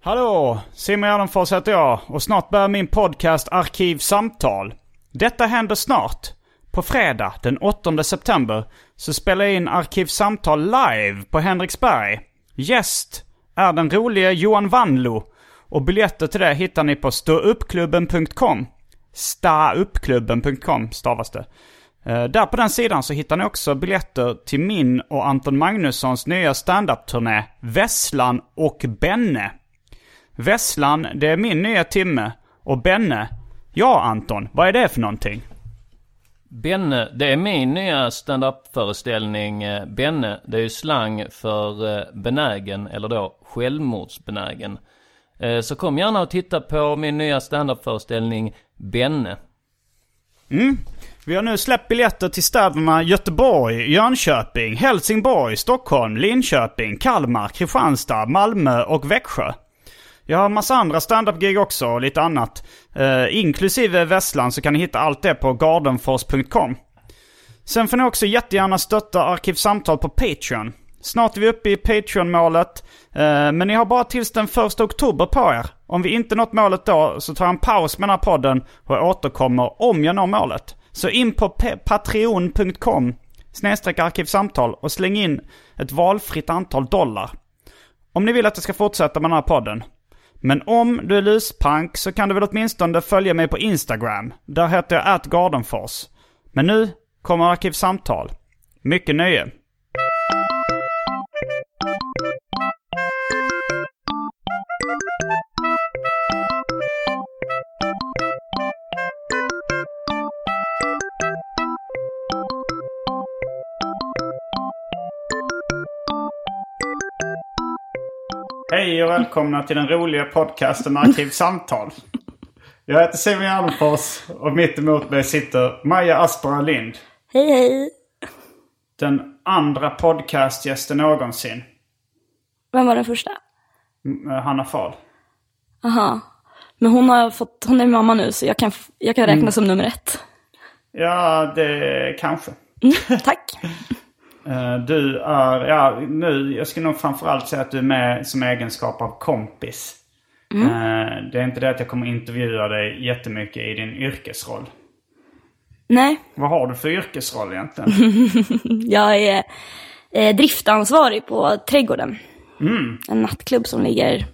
Hallå! Simon Gärdenfors heter jag och snart börjar min podcast Arkivsamtal. Detta händer snart. På fredag den 8 september så spelar jag in Arkivsamtal live på Henriksberg. Gäst är den roliga Johan Vanlo och biljetter till det hittar ni på ståuppklubben.com. Stauppklubben.com stavas det. Eh, där på den sidan så hittar ni också biljetter till min och Anton Magnussons nya standup-turné Vesslan och Benne. Vesslan, det är min nya timme. Och Benne, ja Anton, vad är det för någonting? Benne, det är min nya stand-up-föreställning. Eh, Benne, det är ju slang för eh, benägen, eller då självmordsbenägen. Eh, Så kom gärna och titta på min nya stand-up-föreställning Benne. Vi har nu släppt biljetter till städerna Göteborg, Jönköping, Helsingborg, Stockholm, Linköping, Kalmar, Kristianstad, Malmö och Växjö. Jag har en massa andra standup-gig också och lite annat. Eh, inklusive Vesslan så kan ni hitta allt det på gardenfors.com. Sen får ni också jättegärna stötta Arkivsamtal på Patreon. Snart är vi uppe i Patreon-målet. Eh, men ni har bara tills den 1 oktober på er. Om vi inte nått målet då så tar jag en paus med den här podden och jag återkommer om jag når målet. Så in på patreon.com snedstreck arkivsamtal och släng in ett valfritt antal dollar. Om ni vill att jag ska fortsätta med den här podden. Men om du är luspank så kan du väl åtminstone följa mig på Instagram. Där heter jag atgardenfors. Men nu kommer Arkivsamtal. Mycket nöje. Hej och välkomna till den roliga podcasten Arkivsamtal. Jag heter Simon Gärdenfors och mitt emot mig sitter Maja Aspera Lind. Hej hej! Den andra podcastgästen någonsin. Vem var den första? M- eh, Hanna Fahl. Aha. Men hon har fått, hon är mamma nu så jag kan, jag kan räkna som nummer ett. Ja, det kanske. Tack! Eh, Du är, ja nu, jag ska nog framförallt säga att du är med som egenskap av kompis. Eh, Det är inte det att jag kommer intervjua dig jättemycket i din yrkesroll. Nej, Vad har du för yrkesroll egentligen? jag är eh, driftansvarig på Trädgården. En nattklubb som ligger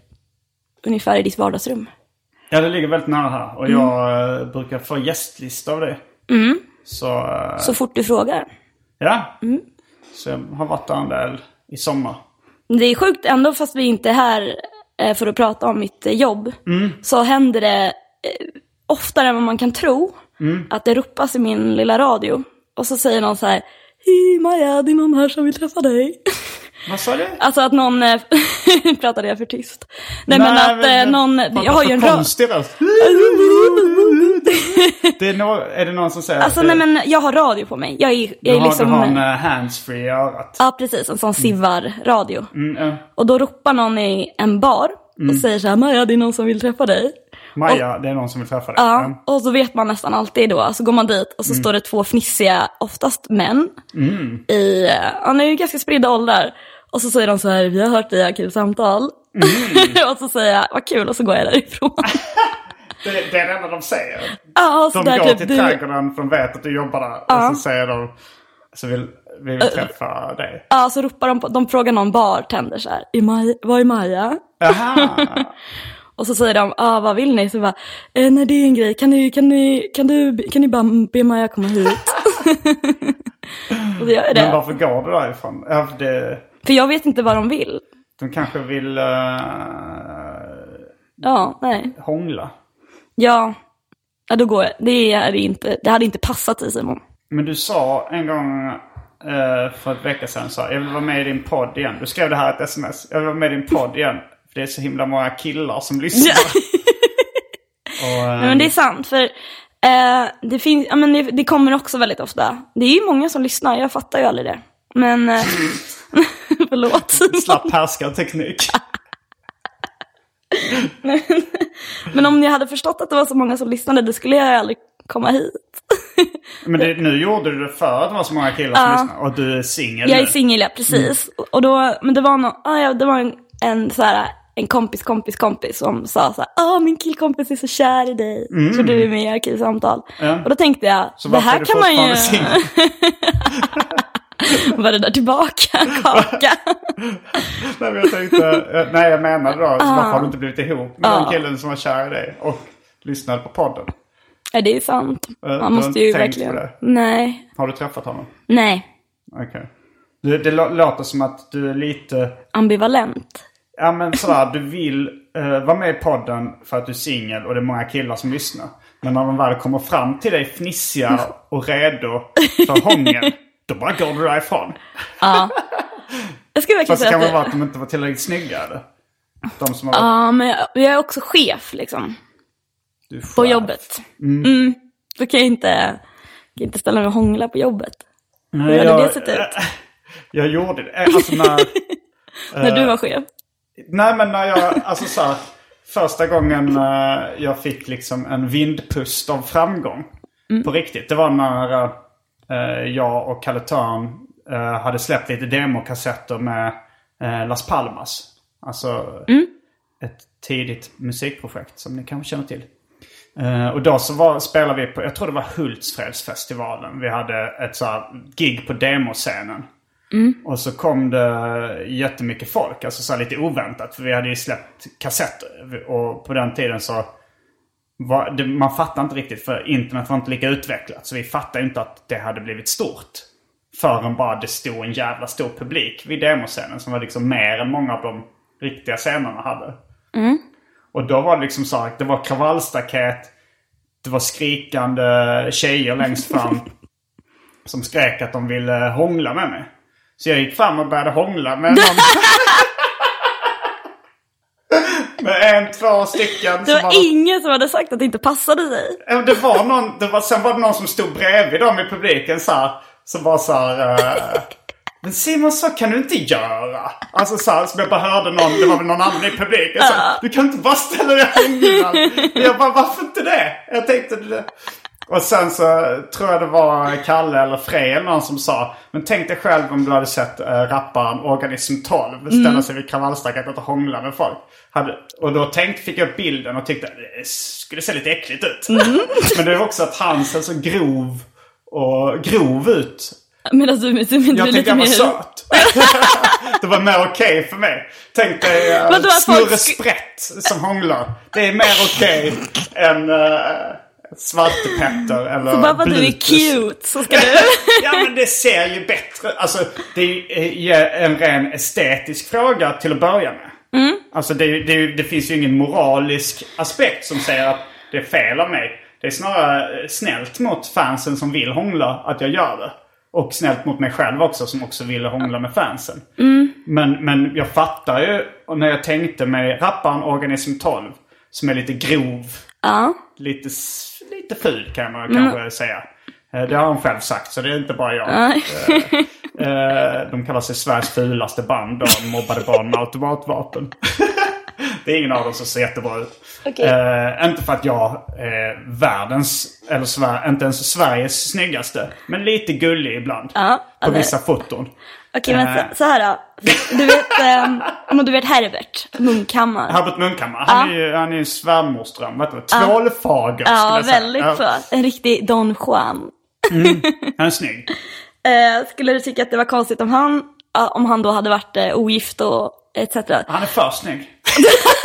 ungefär i ditt vardagsrum. Ja, det ligger väldigt nära här. Och jag eh, brukar få gästlista av det. Så, eh, Så fort du frågar. ja. Så jag har varit där en del i sommar. Det är sjukt ändå fast vi inte är här eh, för att prata om mitt eh, jobb. Så händer det eh, oftare än vad man kan tro. Att det ropas i min lilla radio. Och så säger någon så här. Hej Maja, det är någon här som vill träffa dig. Vad sa du? Alltså att någon, eh, pratade jag för tyst? Nej, men att eh, någon, jag har ju en röst. Det är, no, är det någon som säger Alltså att nej det, men jag har radio på mig. Jag är, jag är har, liksom... du har en uh, handsfree i örat? Ja precis, en sån sivar-radio. Mm, ja. Och då ropar någon i en bar och säger så här, Maja det är någon som vill träffa dig. Maja, det är någon som vill träffa dig. Ja, och så vet man nästan alltid då, så går man dit och så står det två fnissiga, oftast män, i, eh, ja nu är ju ganska spridda åldrar. Och så säger de så här, vi har hört dig i Arkivsamtal. och så säger jag, vad kul, och så går jag därifrån. Det, det är det enda de säger. ja, De går typ, till du, trädgården för de vet att du jobbar där. Ja. Och så säger de... Så vill vill träffa dig? Ja, så ropar de på, de frågar någon bartender så här, "Är Maja, vad är Maja? Och så säger de, ah, vad vill ni? Så bara, eh, nej det är en grej, kan ni, kan ni, kan du, kan ni bara be Maja komma hit? och så gör jag Men det. varför går du därifrån? Ja, det, För jag vet inte vad de vill. de kanske vill uh, Ja, nej. hångla. Ja, ja då går jag. Det, är inte, det hade inte passat dig Simon. Men du sa en gång eh, för ett vecka sedan så jag vill vara med i din podd igen. Du skrev det här ett sms. Jag vill vara med i din podd igen. För det är så himla många killar som lyssnar. Och, eh, Nej, men det är sant, för eh, det, finns, ja, men det, det kommer också väldigt ofta. Det är ju många som lyssnar, jag fattar ju aldrig det. Men, eh, förlåt. slapp härskarteknik. Men om jag hade förstått att det var så många som lyssnade, då skulle jag aldrig komma hit. Men det, nu gjorde du det för att det var så många killar som Ja. lyssnar. Och du är singel Jag nu. är singel, ja, precis. Och då, men det var, no, ah, ja, det var en, en, så här, en kompis, kompis, kompis som sa så här, ah, min killkompis är så kär i dig, så du är med i Arkivsamtal. Ja. Och då tänkte jag, Så det här kan man ju... var det där tillbaka, kaka? Nej, men jag tänkte, eh, nej jag menade då, så varför har du inte blivit ihop med den killen som var kär i dig och lyssnade på podden? Ja, det är sant. du har Man måste inte ju verkligen... det? Nej. Har du träffat honom? Nej. Okej. Du, det lå- låter som att du är lite, Ambivalent. ja men sådär, du vill eh, vara med i podden för att du är singel och det är många killar som lyssnar. Men när de väl kommer fram till dig fnissiga och redo för hångel, då bara går du därifrån. Jag skulle verkligen Fast det kan väl vara att de inte var tillräckligt snygga eller? De som har Ja, men jag, jag är också chef liksom. du är På jobbet. Mm. Då kan jag inte, kan inte ställa mig och hångla på jobbet. Nej, Hur hade jag, det sett ut? Jag gjorde det. Eh, Alltså när, När du var chef. nej men när jag, alltså så här, första gången eh, jag fick liksom en vindpust av framgång. På riktigt. Det var när eh, jag och Kalle Törn eh, hade släppt lite demokassetter med eh, Las Palmas. Alltså ett tidigt musikprojekt som ni kanske känner till. Eh, och då så var, spelade vi på, jag tror det var Hultsfredsfestivalen. Vi hade ett så gig på demoscenen. Och så kom det jättemycket folk, alltså så lite oväntat. För vi hade ju släppt kassetter. Och på den tiden så var, det, man fattade inte riktigt för internet var inte lika utvecklat. Så vi fattade inte att det hade blivit stort. Förrän bara det stod en jävla stor publik vid demoscenen som var liksom mer än många av de riktiga scenerna hade. Och då var det liksom så att det var kravallstaket. Det var skrikande tjejer längst fram. som skrek att de ville hångla med mig. Så jag gick fram och började hångla med någon. Med en, två stycken. Det var var- ingen som hade sagt att det inte passade sig. Det var någon, det var, sen var det någon som stod bredvid dem i publiken så här, Som var så här. eh, Men Simon så kan du inte göra. Alltså så här, som jag bara hörde någon, det var väl någon annan i publiken. Så, här, du kan inte bara ställa dig och hångla. Jag bara, varför inte det? Jag tänkte det. Och sen så tror jag det var Kalle eller Frej eller någon som sa Men tänk dig själv om du hade sett äh, rapparen Organism 12 ställa sig vid kravallstaketet och hångla med folk. Hade, och då tänkte, fick jag upp bilden och tyckte det skulle se lite äckligt ut. Men det är också att han ser så grov och grov ut. Du, du, du är Jag tyckte han var mer... söt. det var mer okej för mig. Tänk dig uh, att Snurre folk Sprätt som hånglar. Det är mer okej än uh, Svarte Petter eller Så bara för att du är cute så ska du... Ja men det ser ju bättre Alltså det är ju en ren estetisk fråga till att börja med. Alltså det, det, det finns ju ingen moralisk aspekt som säger att det är fel av mig. Det är snarare eh, snällt mot fansen som vill hångla att jag gör det. Och snällt mot mig själv också som också ville hångla med fansen. Men, men jag fattar ju när jag tänkte mig rapparen Organism 12 som är lite grov Ja. lite, lite ful kan man kanske säga. Eh, Det har han själv sagt så det är inte bara jag. Eh, eh, De kallar sig Sveriges fulaste band och mobbade barn med automatvapen. Det är ingen av dem som ser jättebra ut. Okej. Eh, inte för att jag är världens, eller Sver- inte ens Sveriges snyggaste. Men lite gullig ibland. Ja, på vissa foton. Okej, men Eh. så, så här då. Du vet, men du vet Herbert Munkhammar? Herbert Munkhammar, han är ju han är ju svärmorsdröm. Vet du? Tvålfager skulle Ja, jag säga. väldigt så. En riktig Don Juan. Han är snygg. Eh, skulle du tycka att det var konstigt om han, ja, om han då hade varit eh, ogift och etc. Han är för snygg.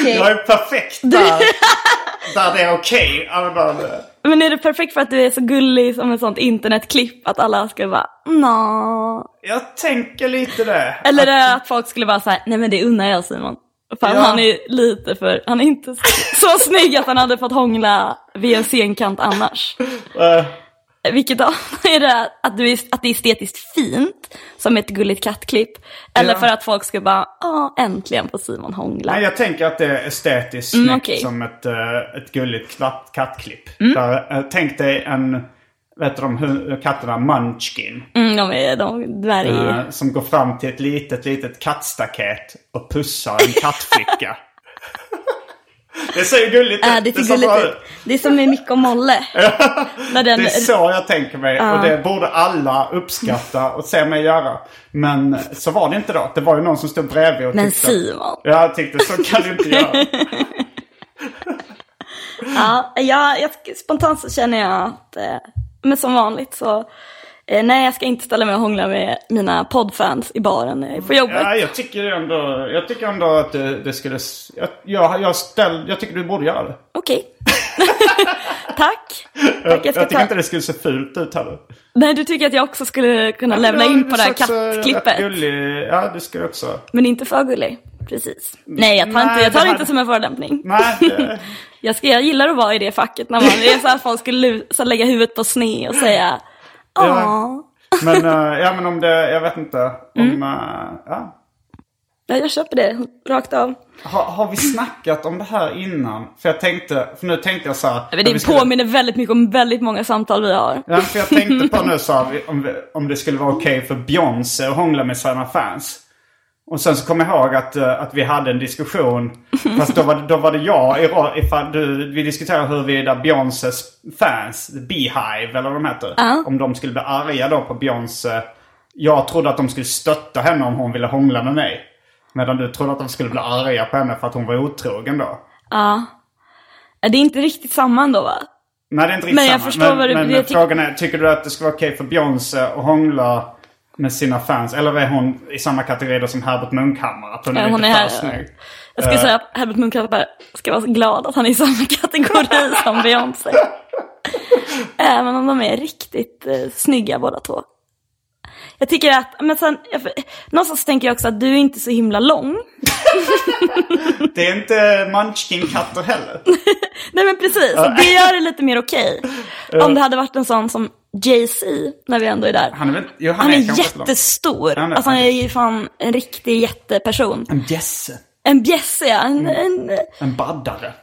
Okej. Jag är perfekt där, där det är okej. Ja, men, eh, Men är det perfekt för att du är så gullig som ett sånt internetklipp att alla ska bara Nå. Jag tänker lite det. Eller det att folk skulle bara säga nej men det unnar jag Simon. Att Ja. han är lite för, han är inte så, så snygg att han hade fått hångla vid en scenkant annars. Vilket då? Är det att, du är, att det är estetiskt fint, som ett gulligt kattklipp? Eller Ja. för att folk ska bara, ja äntligen får Simon hångla. Nej, jag tänker att det är estetiskt Mm, okej. som ett, eh, ett gulligt katt, kattklipp. Mm. Där, eh, tänk dig en, vet du de katterna Munchkin. Mm, de är de dvärg... eh, som går fram till ett litet, litet kattstaket och pussar en kattflicka. det ser ju gulligt Äh, ut. det ser gulligt ut. Det är som med Micke och Molle. När den, Det är så jag tänker mig och det borde alla uppskatta och se mig göra. Men så var det inte då. Det var ju någon som stod bredvid och Men tyckte... Simon. Ja, jag tyckte så kan du inte göra. Ja, jag, jag, spontant så känner jag att, eh, men som vanligt så, eh, nej jag ska inte ställa mig och hångla med mina poddfans i baren är på jobbet. Ja, jag tycker ändå, jag tycker ändå att det, det skulle... Jag, jag, jag, ställ, jag tycker du borde göra det. Okej. Tack. Jag, Tack, jag jag tycker inte det skulle se fult ut heller. Nej, du tycker att jag också skulle kunna Ja, in på det här du kattklippet. Gullig. Ja, det skulle också. Men inte för gullig. Precis. Nej, jag tar, Nej, inte, jag tar det här- inte som en förolämpning. Nej, det, Jag, ska, jag gillar att vara i det facket när man är så att folk skulle så lägga huvudet på sne och säga Ja. ja. men, eh, ja, men om det, jag vet inte. Om, Mm. eh, ja. ja, jag köper det rakt av. har, har vi snackat om det här innan? För jag tänkte, för nu tänkte jag så här. När det skulle- påminner väldigt mycket om väldigt många samtal vi har. Ja, för jag tänkte på nu så här, om, om det skulle vara okej för Beyoncé att hångla med sina fans. Och sen så kom jag ihåg att, eh, att vi hade en diskussion. Fast då var det, då var det jag i ifall du, Vi diskuterade huruvida Beyoncés fans, The Beehive eller vad de heter. Om de skulle bli arga då på Beyoncé. Jag trodde att de skulle stötta henne om hon ville hångla med mig. Medan du trodde att de skulle bli arga på henne för att hon var otrogen då. Ja. Det är inte riktigt samma ändå va? Nej, det är inte riktigt Men jag samma. förstår men, vad du- men jag tyck- frågan är, tycker du att det ska vara okej för Beyoncé att hångla med sina fans? Eller är hon i samma kategori då som Herbert Munkhammar? Att hon är Ja, hon är här- snygg? Jag skulle Eh. säga att Herbert Munkhammar ska vara glad att han är i samma kategori som Beyoncé. Även om de är riktigt eh, snygga båda två. Jag tycker att, men sen, jag, någonstans tänker jag också att du är inte så himla lång. Det är inte Munchkin-katter heller. Nej men precis, det gör det lite mer okej. Om det hade varit en sån som Jay-Z, när vi ändå är där. Han är väl, jo, han, Han är kanske lång. jättestor. Han är- Alltså han är ju fan en riktig jätteperson. En bjässe. En bjässe ja, Mm. en, en, En baddare.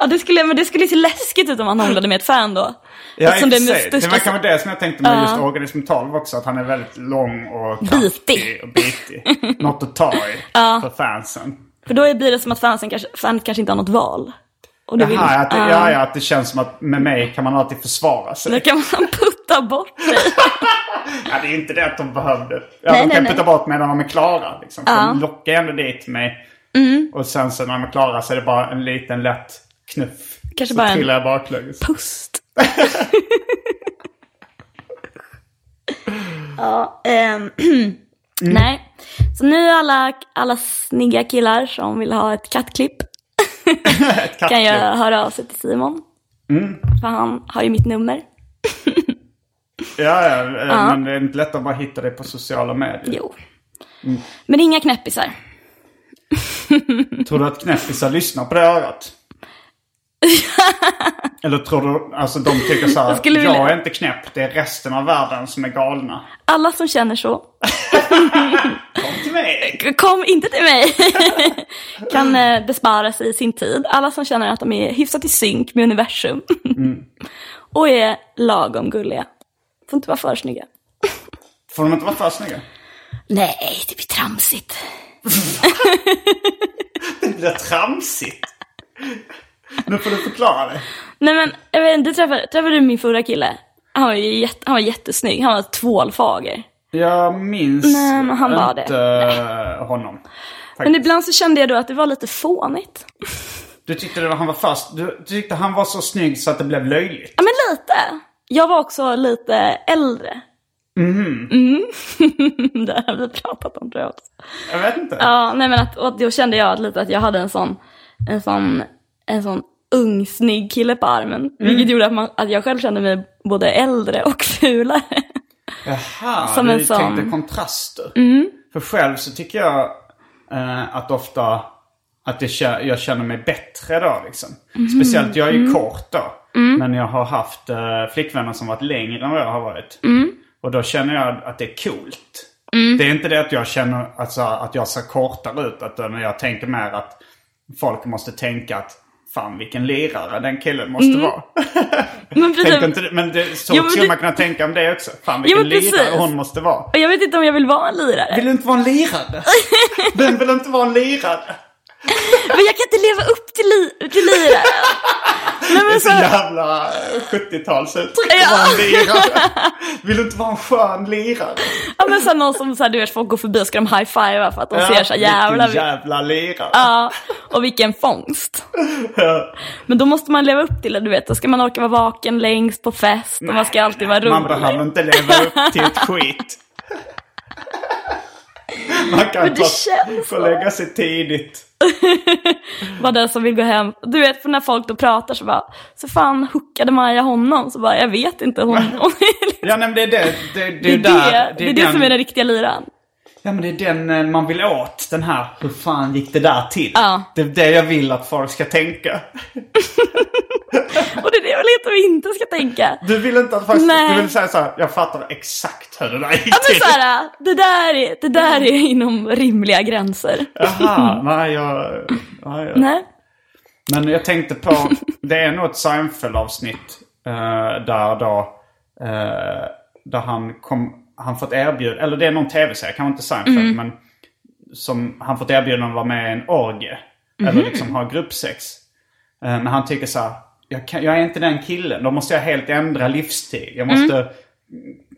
ja det skulle, men det skulle se läskigt ut om han hånglade med ett fan då. Ja, Eftersom det är Det verkar vara det som jag tänkte med Ja. just organism 12 också. Att han är väldigt lång och Bitig. och bitig. Något att ta i för fansen. För då blir det som att fansen kanske, fan kanske inte har något val. Och det vill, Jaha, att det, Ja. ja, att det känns som att med mig kan man alltid försvara sig. Då kan man putta bort dig. Ja, det är inte det att de behövde. Ja, Nej, de nej, kan nej. putta bort mig när de är klara. Liksom. Ja. De lockar ändå dit mig. Mm. Och sen så när de är klara så är det bara en liten lätt knuff. Kanske så bara trillar jag baklänges. Pust. ja, ehm, nej. Så nu alla, alla snygga killar som vill ha ett kattklipp kan jag höra av sig till Simon. För han har ju mitt nummer. Ja, ja, eh, men det är inte lätt att bara hitta det på sociala medier. Jo. Men inga knäppisar. Tror du att knäppisar lyssnar på det örat? Eller tror du, alltså de tycker så här, Jag jag, är inte knäpp, det är resten av världen som är galna. Alla som känner så, Kom till mig! kom inte till mig. kan eh, bespara sig sin tid. Alla som känner att de är hyfsat i synk med universum. Och är lagom gulliga. Får inte vara för snygga. Får de inte vara för snygga? Nej, det blir tramsigt. Det blir tramsigt. Nu får du förklara det. Nej men, jag vet inte, träffade, träffade du min förra kille? Han var ju jätte, han var jättesnygg, han var tvålfager. Jag minns Nej, men han var inte det. honom. Men ibland så kände jag då att det var lite fånigt. Du tyckte det var, han var fast. Du, du tyckte han var så snygg så att det blev löjligt. Ja men lite. Jag var också lite äldre. Mhm. Mm. det har vi pratat om tror jag också. Jag vet inte. Ja, nej men att, och då kände jag att lite att jag hade en sån, en sån, en sån ung snygg kille på armen. Mm. Vilket gjorde att, man, att jag själv kände mig både äldre och fulare. Jaha, Som du sån- Mm. tänkte kontraster. För själv så tycker jag eh, att ofta att det, jag känner mig bättre då liksom. Mm. Speciellt, jag är ju kort då. Men jag har haft eh, flickvänner som varit längre än vad jag har varit. Mm. Och då känner jag att det är coolt. Det är inte det att jag känner alltså, att jag ser kortare ut. Utan jag tänker mer att folk måste tänka att fan vilken lirare den killen måste vara. Men, precis, inte men det, så Jo, men skulle det- man kunna tänka om det också. Fan vilken precis. lirare hon måste vara. jag vet inte om jag vill vara en lirare. Vill du inte vara en lirare? Vem vill inte vara en lirare? Men jag kan inte leva upp till, li- till liraren. Nej, Det är men så jävla 70-talsuttryck Ja. att vara en lirare. Vill du inte vara en skön lirare? ja, men så här, någon som så här, du vet, folk går förbi och ska de high-fiva för att de ser så här, jävla... Vilken jävla lirare. Ja, och vilken fångst. Men då måste man leva upp till det, du vet. Då ska man orka vara vaken längst på fest och man ska alltid vara rolig. Man behöver inte leva upp till ett skit. Man kan ta, få lägga sig tidigt. Vara den som vill gå hem. Du vet, för när folk då pratar så bara, så fan hookade Maja honom? Så bara, jag vet inte. Hon, hon Ja, nej, men det är det. Det, det, det är där, det, det, är det den- som är den riktiga liran. Ja men det är den eh, man vill åt. Den här, hur fan gick det där till? Ja. Det är det jag vill att folk ska tänka. Och det är det jag att de inte ska tänka. Du vill inte att folk Nej. Du vill säga så här, jag fattar exakt hur det där gick Ja men till. såhär, det där är, det där är inom rimliga gränser. Jaha, nej jag... Ja, ja. Nej? Men jag tänkte på, det är nog ett Seinfeld-avsnitt eh, där då, eh, där han kom, han fått erbjud, eller det är någon tv-serie, kanske inte Seinfeld, men som han fått erbjudande att vara med i en orgie. Eller liksom ha gruppsex. Eh, men han tycker så här, jag, kan, jag är inte den killen, då måste jag helt ändra livsstil. Jag måste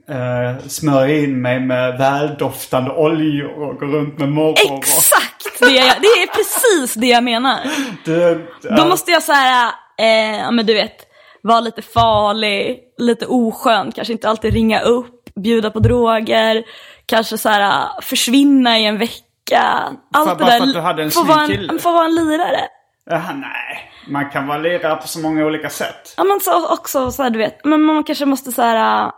eh, smörja in mig med väldoftande oljor och gå runt med morrhår. Exakt! Det är, det är precis det jag menar. Du, Då måste jag såhär, eh, ja men du vet, vara lite farlig, lite oskön, kanske inte alltid ringa upp, bjuda på droger, kanske såhär försvinna i en vecka. Allt För- det bara där. för att du hade en snygg kille. Få vara en lirare. Jaha, nej. Man kan vara lirare på så många olika sätt. Ja men så också så här, du vet, men man kanske måste så här,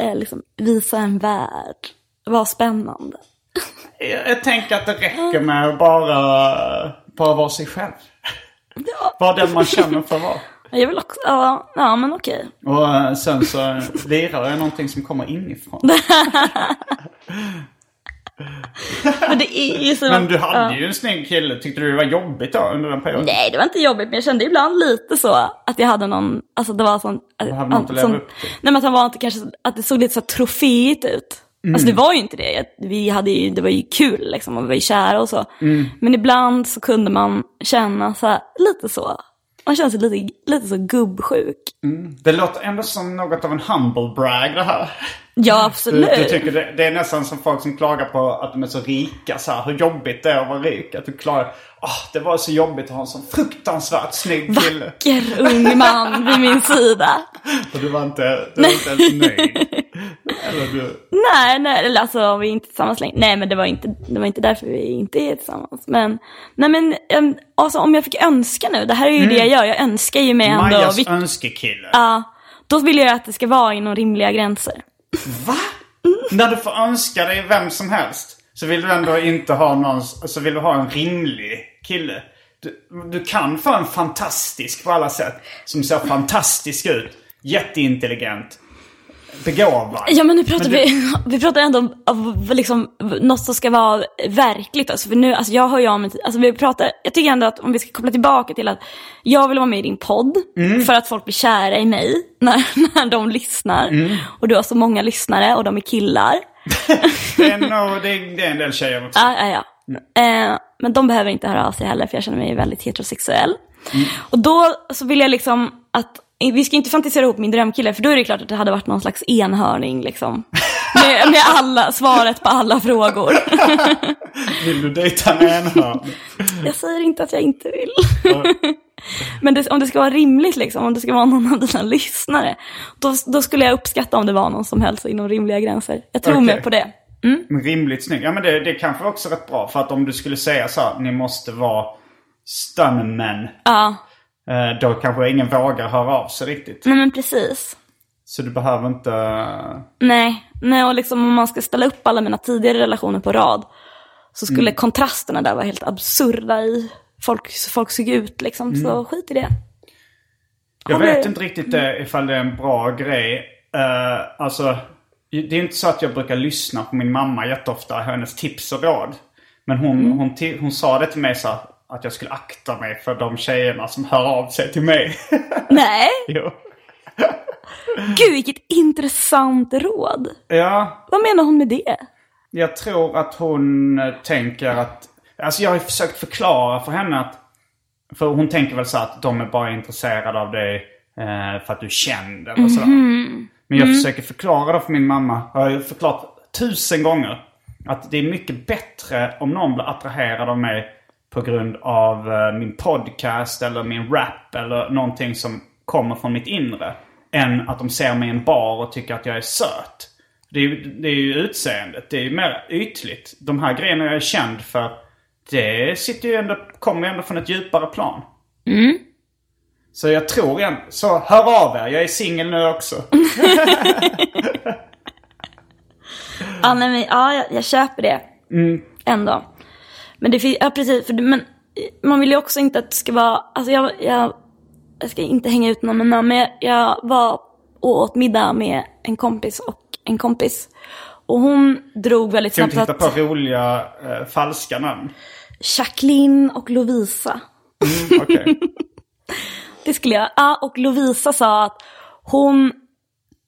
eh, liksom visa en värld, vara spännande. Jag, jag tänker att det räcker med att bara, bara vara sig själv. Ja, den man känner för att vara. jag vill också, ja, ja men okej. Och eh, sen så, eh, lirare är någonting som kommer inifrån. Men det är ju så. Men du hade ja. ju en snygg kille. Tyckte du det var jobbigt då under den perioden? Nej, det var inte jobbigt, men jag kände ibland lite så att jag hade någon, alltså det var sån... Du hade något att leva upp till. Nej men att han var inte kanske, att det såg lite så troféigt ut. Mm. Alltså det var ju inte det. Vi hade ju, det var ju kul liksom och vi var ju kära och så. Mm. Men ibland så kunde man känna så här, lite så. Man kände sig lite, lite så gubbsjuk. Det låter ändå som något av en humble brag det här. Ja, Du, absolut. du tycker det, det är nästan som folk som klagar på att de är så rika. Så här, hur jobbigt det är att vara rik. Att du klagar. Ah, det var så jobbigt att ha en sån fruktansvärt snygg kille. Vacker ung man vid min sida. Och du var inte, du var inte ens nöjd. Nej, nej, eller alltså vi är inte tillsammans längre. Nej, men det var inte, det var inte därför vi inte är tillsammans. Men, nej men, alltså om jag fick önska nu, det här är ju det jag gör, jag önskar ju mig ändå. Majas vilk- önskekille. Ja, då vill jag att det ska vara inom rimliga gränser. Va? När du får önska dig vem som helst. Så vill du ändå inte ha någon, så vill du ha en rimlig kille. Du, du kan få en fantastisk på alla sätt. Som ser fantastisk ut. Jätteintelligent. Begåvad. Ja men nu pratar Men du- vi, vi pratar ändå om av, liksom, något som ska vara verkligt. Alltså, för nu, alltså jag hör ju till, alltså vi pratar, jag tycker ändå att om vi ska koppla tillbaka till att jag vill vara med i din podd Mm. för att folk blir kära i mig när, när de lyssnar. Mm. Och du har så många lyssnare och de är killar. Det är, nog, det, är, det är en del tjejer också. Ja, ja, ja. Eh, men de behöver inte höra av sig heller för jag känner mig väldigt heterosexuell. Och då så vill jag liksom att, vi ska inte fantisera ihop min drömkille för då är det klart att det hade varit någon slags enhörning liksom. med, med alla, svaret på alla frågor. Vill du dejta en enhörning? Jag säger inte att jag inte vill. Men det, om det ska vara rimligt, liksom, om det ska vara någon av dina lyssnare, då, då skulle jag uppskatta om det var någon som höll sig inom rimliga gränser. Jag tror Okej. mer på det. Men rimligt snygg. Ja men det, det kanske också är rätt bra. För att om du skulle säga så här, ni måste vara stuntmen. Ja, Eh, då kanske ingen vågar höra av sig riktigt. nej men precis. Så du behöver inte... Nej, nej och liksom om man ska ställa upp alla mina tidigare relationer på rad så skulle kontrasterna där vara helt absurda i folk, folk såg ut liksom. Så skit i det. Jag vet inte riktigt det, ifall det är en bra grej. Eh, alltså, det är inte så att jag brukar lyssna på min mamma jätteofta, hennes tips och råd. Men hon, Mm. hon, hon sa det till mig så här, att jag skulle akta mig för de tjejerna som hör av sig till mig. Nej, jo. gud vilket intressant råd. Ja, Vad menar hon med det? jag tror att hon eh, tänker att... Alltså jag har ju försökt förklara för henne att... För hon tänker väl så att de är bara intresserade av dig eh, för att du är känd eller sådär. Men jag försöker förklara det för min mamma. Jag har förklarat tusen gånger. Att det är mycket bättre om någon blir attraherad av mig på grund av eh, min podcast eller min rap eller någonting som kommer från mitt inre. Än att de ser mig i en bar och tycker att jag är söt. Det är, ju, det är ju utseendet. Det är ju mer ytligt. De här grejerna jag är känd för. Det sitter ju ändå, kommer ju ändå från ett djupare plan. Så jag tror igen. Så hör av er. Jag är singel nu också. Ja, nej, men, ja jag, jag köper det. Ändå. Men det finns, ja precis, för det, men man vill ju också inte att det ska vara, alltså jag, jag, jag ska inte hänga ut någon med namn, men jag, jag var och åt middag med en kompis och en kompis. Och hon drog väldigt Kan du snabbt inte hitta att på roliga eh, falska namn? Jacqueline och Lovisa. Mm, Okej. Det skulle jag. Ja, och Lovisa sa att hon,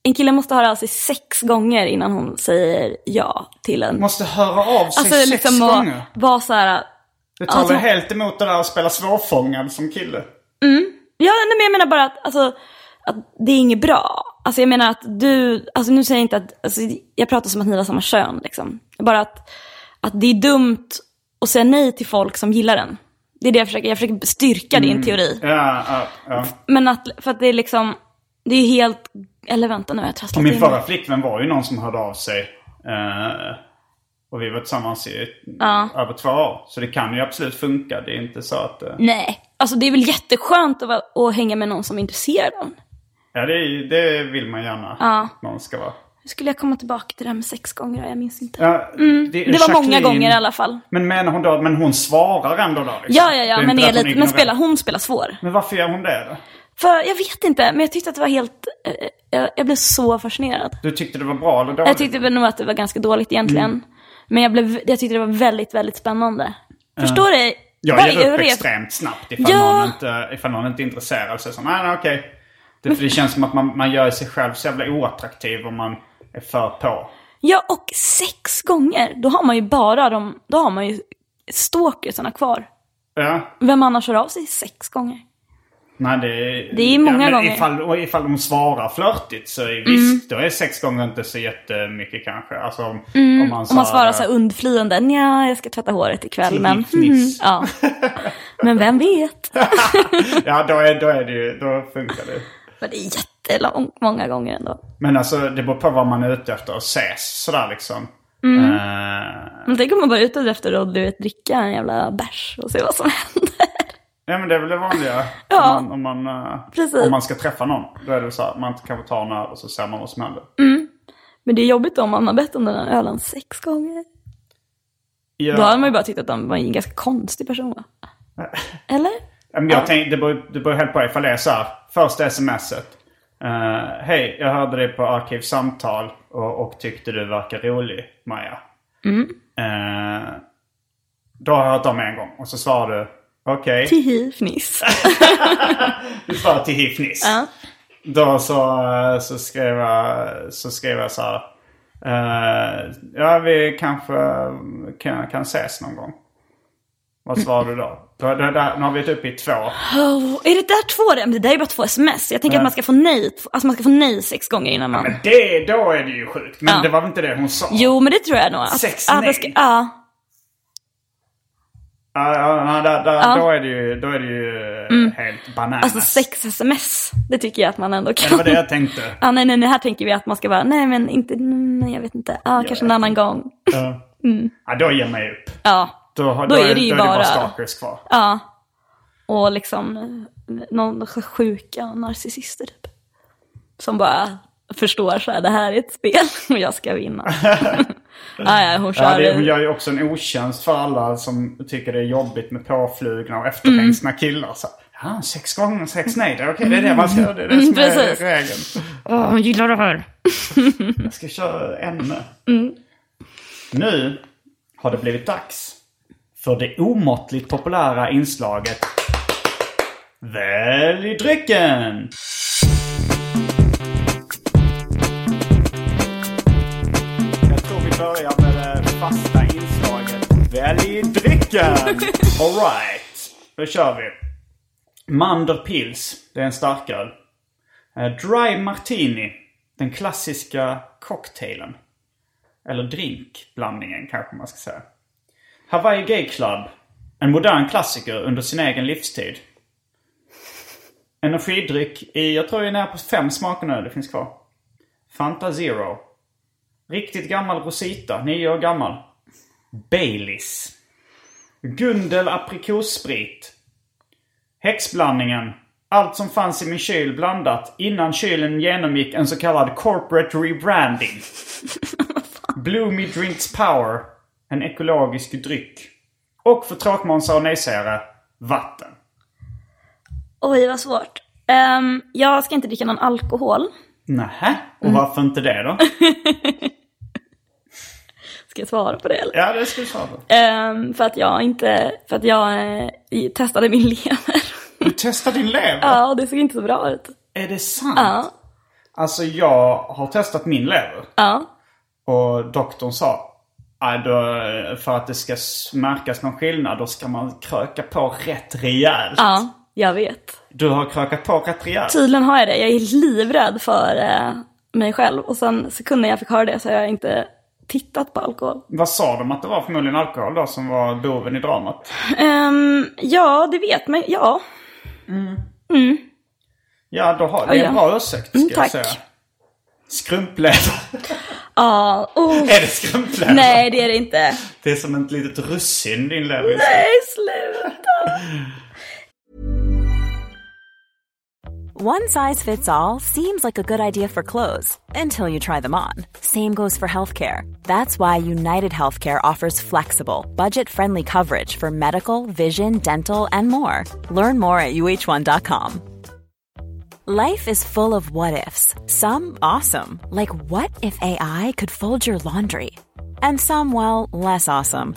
en kille måste höra av sig sex gånger innan hon säger ja till en. Måste höra av sig Alltså sex liksom vara gånger. var så här. Det tar alltså- väl helt emot det där att spela svårfångad som kille. Ja, nej, men jag menar bara att, alltså, att det är inget bra. Alltså jag menar att du, alltså nu säger jag inte att, alltså, jag pratar som att ni var samma kön liksom. Bara att, att det är dumt att säga nej till folk som gillar den. Det är det jag försöker, jag försöker styrka din teori. Ja, ja, ja. Men att, för att det är liksom, det är helt, eller vänta nu jag trasslat min in förra flickvän var ju någon som hörde av sig. Eh, och vi var tillsammans i över två år. Så det kan ju absolut funka. Det är inte så att... eh, Nej, alltså det är väl jätteskönt att, vara, att hänga med någon som är intresserad av ja, det, det vill man gärna. Ja. Någon ska vara. Hur skulle jag komma tillbaka till det här med sex gånger? Jag minns inte. Ja, Mm, det var många Jacqueline- gånger i alla fall. Men menar hon då, men hon svarar ändå då? Liksom. Ja, ja, ja, men, är lite, men spelar, hon spelar svår. Men varför gör hon det då? För jag vet inte, men jag tyckte att det var helt... eh, Jag, jag blev så fascinerad. Du tyckte det var bra eller dåligt? Jag tyckte väl nog att det var ganska dåligt egentligen. Mm. Men jag, blev, jag tyckte det var väldigt, väldigt spännande. Förstår du? Jag ger upp extremt snabbt ifall, Ja. någon, inte, ifall någon inte är intresserad. Så är det så, nej, nej, okej. Det, för det känns som att man, man gör sig själv så jävla oattraktiv om man är för på. Ja, och sex gånger. Då har man ju bara de... Då har man ju stalkersarna kvar. Ja. Vem annars hör av sig sex gånger? Nej, det, Det är många men gånger. Mm. Ifall, ifall de svarar flörtigt så är visst, då är sex gånger inte så jättemycket kanske. Alltså om, om man, Om man svarar så här undflyende, ja jag ska tvätta håret ikväll, Till men... ditt fniss. ja. Men vem vet? Ja, då är, då är det ju, då funkar det. Men det är jättelångt, många gånger ändå. Men alltså det beror på vad man är ute efter och ses sådär liksom. Mm. Eh, Men tänk om man bara är ute efter att du vet, dricka en jävla bärs och se vad som händer. Ja men det är väl det vanliga. Ja. Om, man, om, man, eh, Precis. om man ska träffa någon. Då är det så att man kanske tar en öl och så ser man vad som händer. Men det är jobbigt om man har bett om den här ölen sex gånger. Ja. Då hade man ju bara tyckt att han var en ganska konstig person va? Eller? Ja, men jag tänkte, det beror, det beror helt på ifall det är så här. Första smset. Uh, Hej, jag hörde dig på Arkivsamtal och, och tyckte du verkar rolig, Maja. Eh, då har jag hört om en gång. Och så svarar du, okej. Tihi, fniss. Du svarar till hiffniss. Ja. Då så, så, skrev jag, så skrev jag så här. eh, ja, vi kanske kan, kan ses någon gång. Vad svarar du då? då, då, då nu har vi varit uppe i två. Oh, är det där två det? Men det där är bara två sms. Jag tänker Ja. att man ska få nej, alltså man ska få nej sex gånger innan man... Men det, då är det ju sjukt. Men Ja. det var väl inte det hon sa? Jo, men det tror jag nog. Att, Sex att nej. jag ska, ja. Ja, där, där, Ja. Då är det ju, då är det ju eh, helt bananas. Alltså sex sms. Det tycker jag att man ändå kan. Det var det jag tänkte. Ja, nej, nej, nej, här tänker vi att man ska vara, nej men inte, nej jag vet inte. Ja, kanske en annan gång. Ja. Ja, då ger man ju upp. Ja, Då, har- Då är det ju då är det bara bara- stalkers kvar. ja. Och liksom eh, någon sjuka narcissister typ. Som bara förstår så här, det här är ett spel och jag ska vinna. Ja, ja, hon kör. Ja, det, hon gör ju också en otjänst för alla som tycker det är jobbigt med påflugna och efterhängsna Mm. killar. Så, ja, sex gånger, sex nej. Det är okej, det är det man ska göra. Det är det som är Mm, Precis. regeln. Åh, hon gillar det här. Jag ska köra ämne. Mm. Nu har det blivit dags för det omåttligt populära inslaget Välj drycken! Börjar med det fasta inslaget Välj drycken! Alright, då kör vi. Mander Pils, det är en starköl. Eh, Dry Martini, den klassiska cocktailen. Eller drinkblandningen kanske man ska säga. Hawaii Gay Club, en modern klassiker under sin egen livstid. Energidryck i, jag tror jag är nära på fem smaker nu, det finns kvar. Fanta Zero. Riktigt gammal Rosita, nio år gammal. Baileys. Gundel aprikossprit. Häxblandningen. Allt som fanns i min kyl blandat innan kylen genomgick en så kallad corporate rebranding. Bloomy Drinks Power. En ekologisk dryck. Och för tråkmånsar och nejsägare, vatten. Oj, vad svårt. Ehm, jag ska inte dricka någon alkohol. Nähä? Och varför inte det då? Ska jag svara på det eller? Ja, det ska du svara på. Ehm, för att jag inte, för att jag eh, testade min lever. Du testar din lever? ja, och det såg inte så bra ut. Är det sant? Ja, Alltså jag har testat min lever. ja. Och doktorn sa "Nej, då, för att det ska märkas någon skillnad då ska man kröka på rätt rejält. Ja, jag vet. Du har krökat på rätt rejält. Tydligen har jag det. Jag är livrädd för eh, mig själv. Och sen sekunden jag fick höra det så har jag inte tittat på alkohol. Vad sa de att det var förmodligen alkohol då som var boven i dramat? Ehm, ja, det vet man. Ja, Ja, då har, det är en bra ursäkt ska Mm, jag säga. Skrumplever. ja. Oh. är det skrumplever? Nej, det är det inte. Det är som ett litet russin din lever. Nej, sluta. One size fits all seems like a good idea for clothes until you try them on. Same goes for healthcare. That's why United Healthcare offers flexible, budget friendly coverage for medical, vision, dental, and more. Learn more at uh1.com. Life is full of what ifs, some awesome, like what if AI could fold your laundry? And some, well, less awesome,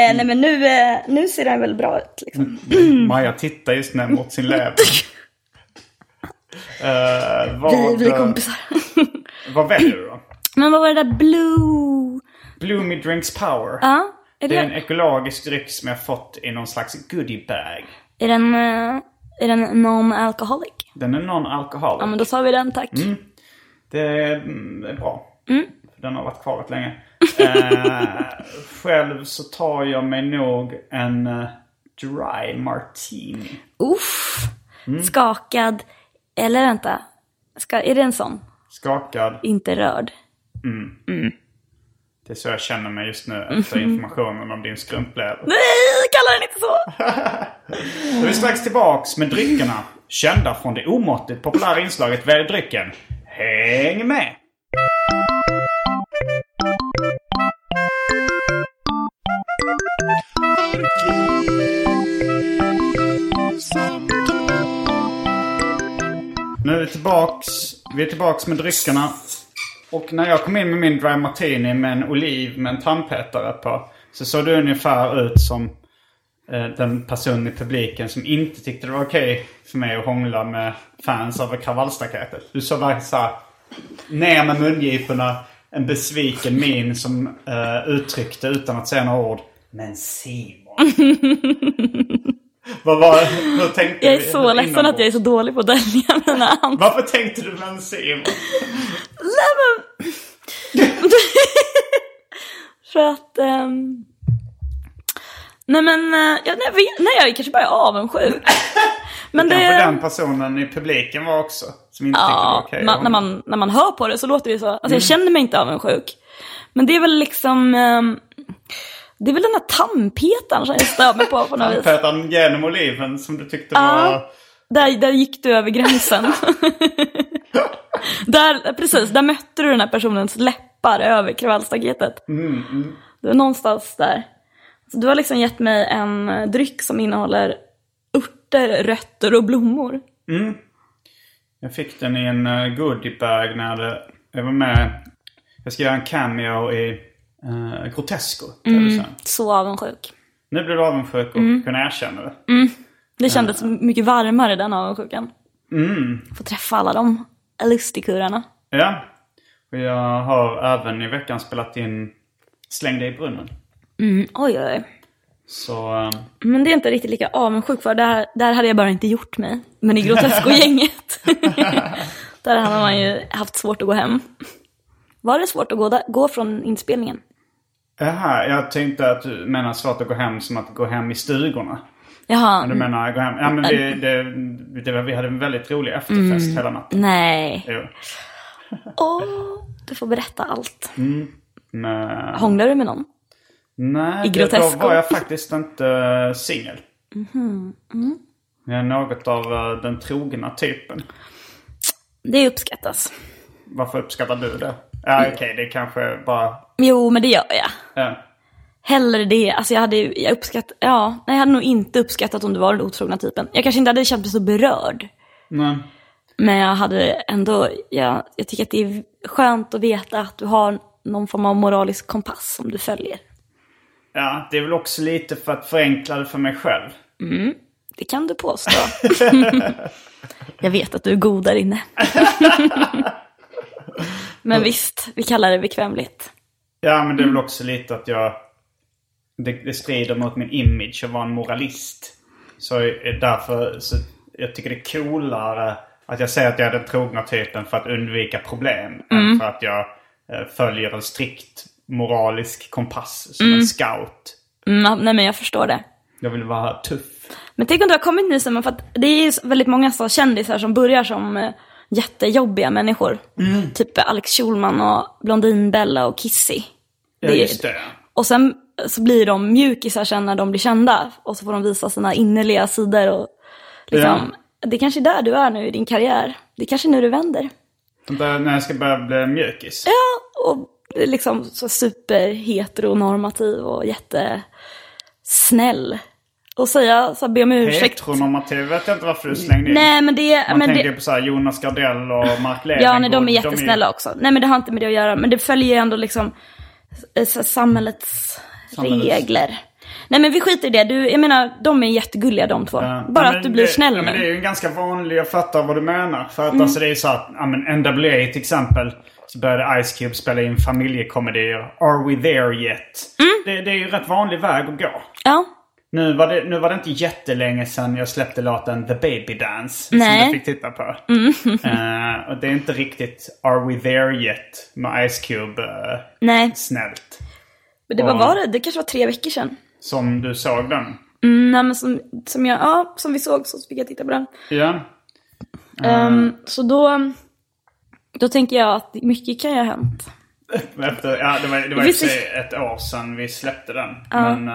Eh, nej, men nu, eh, nu ser den väl bra ut liksom. Maja tittar just nu mot sin lever. Eh, vad, Vi, vi är kompisar. vad väljer du då? Men vad var det där blue? Bloomy Drinks Power. Ja, är Det är en det, ekologisk dryck som jag fått i någon slags goodiebag. är den, eh, Är den non-alcoholic? Den är non-alkoholic. Ja men då tar vi den tack. Det mm, det är bra. Den har varit kvar rätt länge. eh, själv så tar jag mig nog en eh, dry martini. Uff. Skakad. Eller vänta. Ska, är det en sån? Skakad. Inte rörd. Det är så jag känner mig just nu efter informationen om din skrumplever. Nej, kalla den inte så! Då är vi strax tillbaks med dryckerna. Kända från det omåttligt populära inslaget Välj drycken. Häng med! Är vi tillbaks. Vi är tillbaks med dryckerna. Och när jag kom in med min dry martini med en oliv med en tandpetare på. Så såg du ungefär ut som eh, den person i publiken som inte tyckte det var okej för mig att hångla med fans över kravallstaketet. Du såg verkligen såhär ner med mungiporna, en besviken min som eh, uttryckte utan att säga några ord. Men Simon. Vad var Hur tänkte Jag är så ledsen att jag är så dålig på att dölja mina ansikten. Varför tänkte du men Simon? Nej men... För att... ehm, Nej men, ja, nej, vi- nej jag kanske bara är avundsjuk. Men det... Kanske den personen i publiken var också. Som inte tyckte det var Ja, okej. man, när, man, när man hör på det så låter det så. Alltså Mm. jag känner mig inte avundsjuk. Men det är väl liksom... ehm, det är väl den här tandpetaren som jag stör mig på på något vis. Tandpetaren genom oliven som du tyckte var... Där, där gick du över gränsen. där, precis, där mötte du den här personens läppar över kravallstaketet. Mm, Det var någonstans där. Så du har liksom gett mig en eh, dryck som innehåller örter, rötter och blommor. Jag fick den i en uh, goodiebag när jag var med. Jag ska göra en cameo i uh, Grotesco. Mm. Så avundsjuk. Nu blir du avundsjuk och Mm. kunna erkänna det. Det kändes mycket varmare den avundsjukan. Få träffa alla de lustigkurrarna. Ja. Och jag har även i veckan spelat in Släng dig i brunnen. Mm, oj, oj, oj. Så eh, Men det är inte riktigt lika avundsjuk för. Där, där hade jag bara inte gjort mig. Men i Grotesco-gänget. där hade man ju haft svårt att gå hem. Var det svårt att gå, gå från inspelningen? Jaha, jag tänkte att du menar svårt att gå hem som att gå hem i stugorna. Jaha, Du menar gå hem? Ja men det, det, det, var- vi hade en väldigt rolig efterfest hela natten. nej. Jo. Åh, du får berätta allt. Men, Hånglar du med någon? nej, I det, då var jag faktiskt inte singel. Jag är något av eh, den trogna typen. Det uppskattas. Varför uppskattar du det? Ja okej, det är kanske bara... Jo, men det gör jag. Ja. Hellre det. Alltså jag hade jag uppskattat, ja, nej, jag hade nog inte uppskattat om du var den otrogna typen. Jag kanske inte hade känt mig så berörd. Nej. Men jag hade ändå, jag, jag tycker att det är skönt att veta att du har någon form av moralisk kompass som du följer. ja, det är väl också lite för att förenkla det för mig själv. Det kan du påstå. jag vet att du är god där inne. Men visst, vi kallar det bekvämligt. Ja, men det är väl också lite att jag... Det, det strider mot min image att vara en moralist. Så är därför... Så jag tycker det är coolare att jag säger att jag är den trogna typen för att undvika problem. Än för att jag eh, följer en strikt moralisk kompass som en scout. Mm, nej men jag förstår det. Jag vill vara tuff. Men tänk om du har kommit nu Simon, för att det är väldigt många så kändisar som börjar som eh, jättejobbiga människor. Typ Alex Schulman och Blondinbella och Kissy. Ja, Det är- just det. Och sen så blir de mjukisar sen när de blir kända. Och så får de visa sina innerliga sidor. Och liksom, Det är kanske är där du är nu i din karriär. Det är kanske nu du vänder. När jag ska börja bli mjukis. Ja, och liksom så super heteronormativ och jättesnäll. Och säga, så här, be om ursäkt. Heteronormativ vet jag inte varför du slängde in. Nej men det... Man men tänker det på så här Jonas Gardell och Mark Levengood. Ja, nej, de är jättesnälla också. Nej, men det har inte med det att göra. Men det följer ju ändå liksom eh, så, samhällets, Samhällets- regler. Nej, men vi skiter i det. Du, jag menar, de är jättegulliga de två. Ja. Bara Ja, att du blir det, snäll ja, men Det är ju en ganska vanlig, jag fattar vad du menar. För att Mm. alltså det är så att, ja men NWA till exempel. Så började Ice Cube spela in familjekomedier. Are we there yet? Mm. Det, det är ju rätt vanlig väg att gå. Ja. Nu var, det, nu var det inte jättelänge sedan jag släppte låten The Baby Dance. Nej. Som du fick titta på. Eh, och det är inte riktigt Are We There Yet med Ice Cube eh, Nej, snällt. men det var, Ja. var det? Det kanske var tre veckor sedan. Som du såg den. Mm, nej, men som, som, jag, ja, som vi såg så fick jag titta på den. Ja. Ehm, så då, då tänker jag att mycket kan ju ha hänt. Efter, ja, det var, det var och Visst- ett år sedan vi släppte den. Men,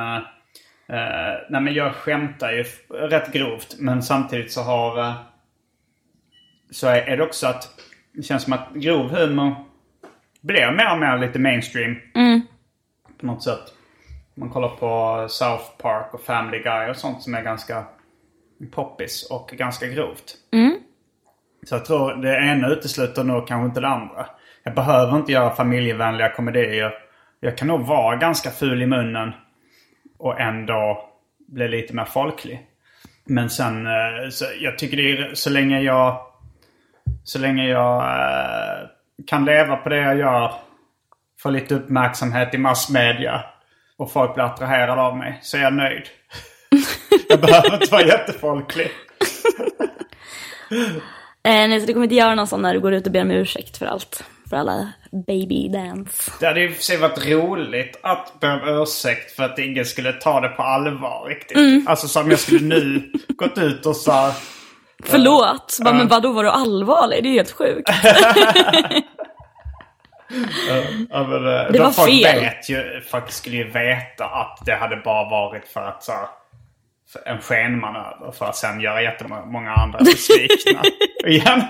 eh, nej, men jag skämtar ju rätt grovt. Men samtidigt så har... eh, så är, det också att det känns som att grov humor blir mer och mer lite mainstream. På något sätt. Man kollar på South Park och Family Guy och sånt som är ganska poppis och ganska grovt. Så jag tror det ena utesluter nog kanske inte det andra. Jag behöver inte göra familjevänliga komedier. Jag kan nog vara ganska ful i munnen och ändå bli lite mer folklig. Men sen, eh, så jag tycker det är så länge jag så länge jag eh, kan leva på det jag gör, få lite uppmärksamhet i massmedia och folk blir attraherade av mig, så är jag nöjd. jag behöver inte vara jättefolklig. Eh, nej, så du kommer inte göra någon sån när du går ut och ber om ursäkt för allt. För alla baby dance. Det hade och för sig varit roligt att be om ursäkt för att ingen skulle ta det på allvar riktigt. Alltså som jag skulle nu gått ut och sa Förlåt. Så bara, men vadå, var du allvarlig? Det är ju helt sjukt. Ja, men, eh, Det var folk fel. Vet ju, folk skulle ju veta att det hade bara varit för att så, en skenmanöver för att sen göra jättemånga andra besvikna. Igen.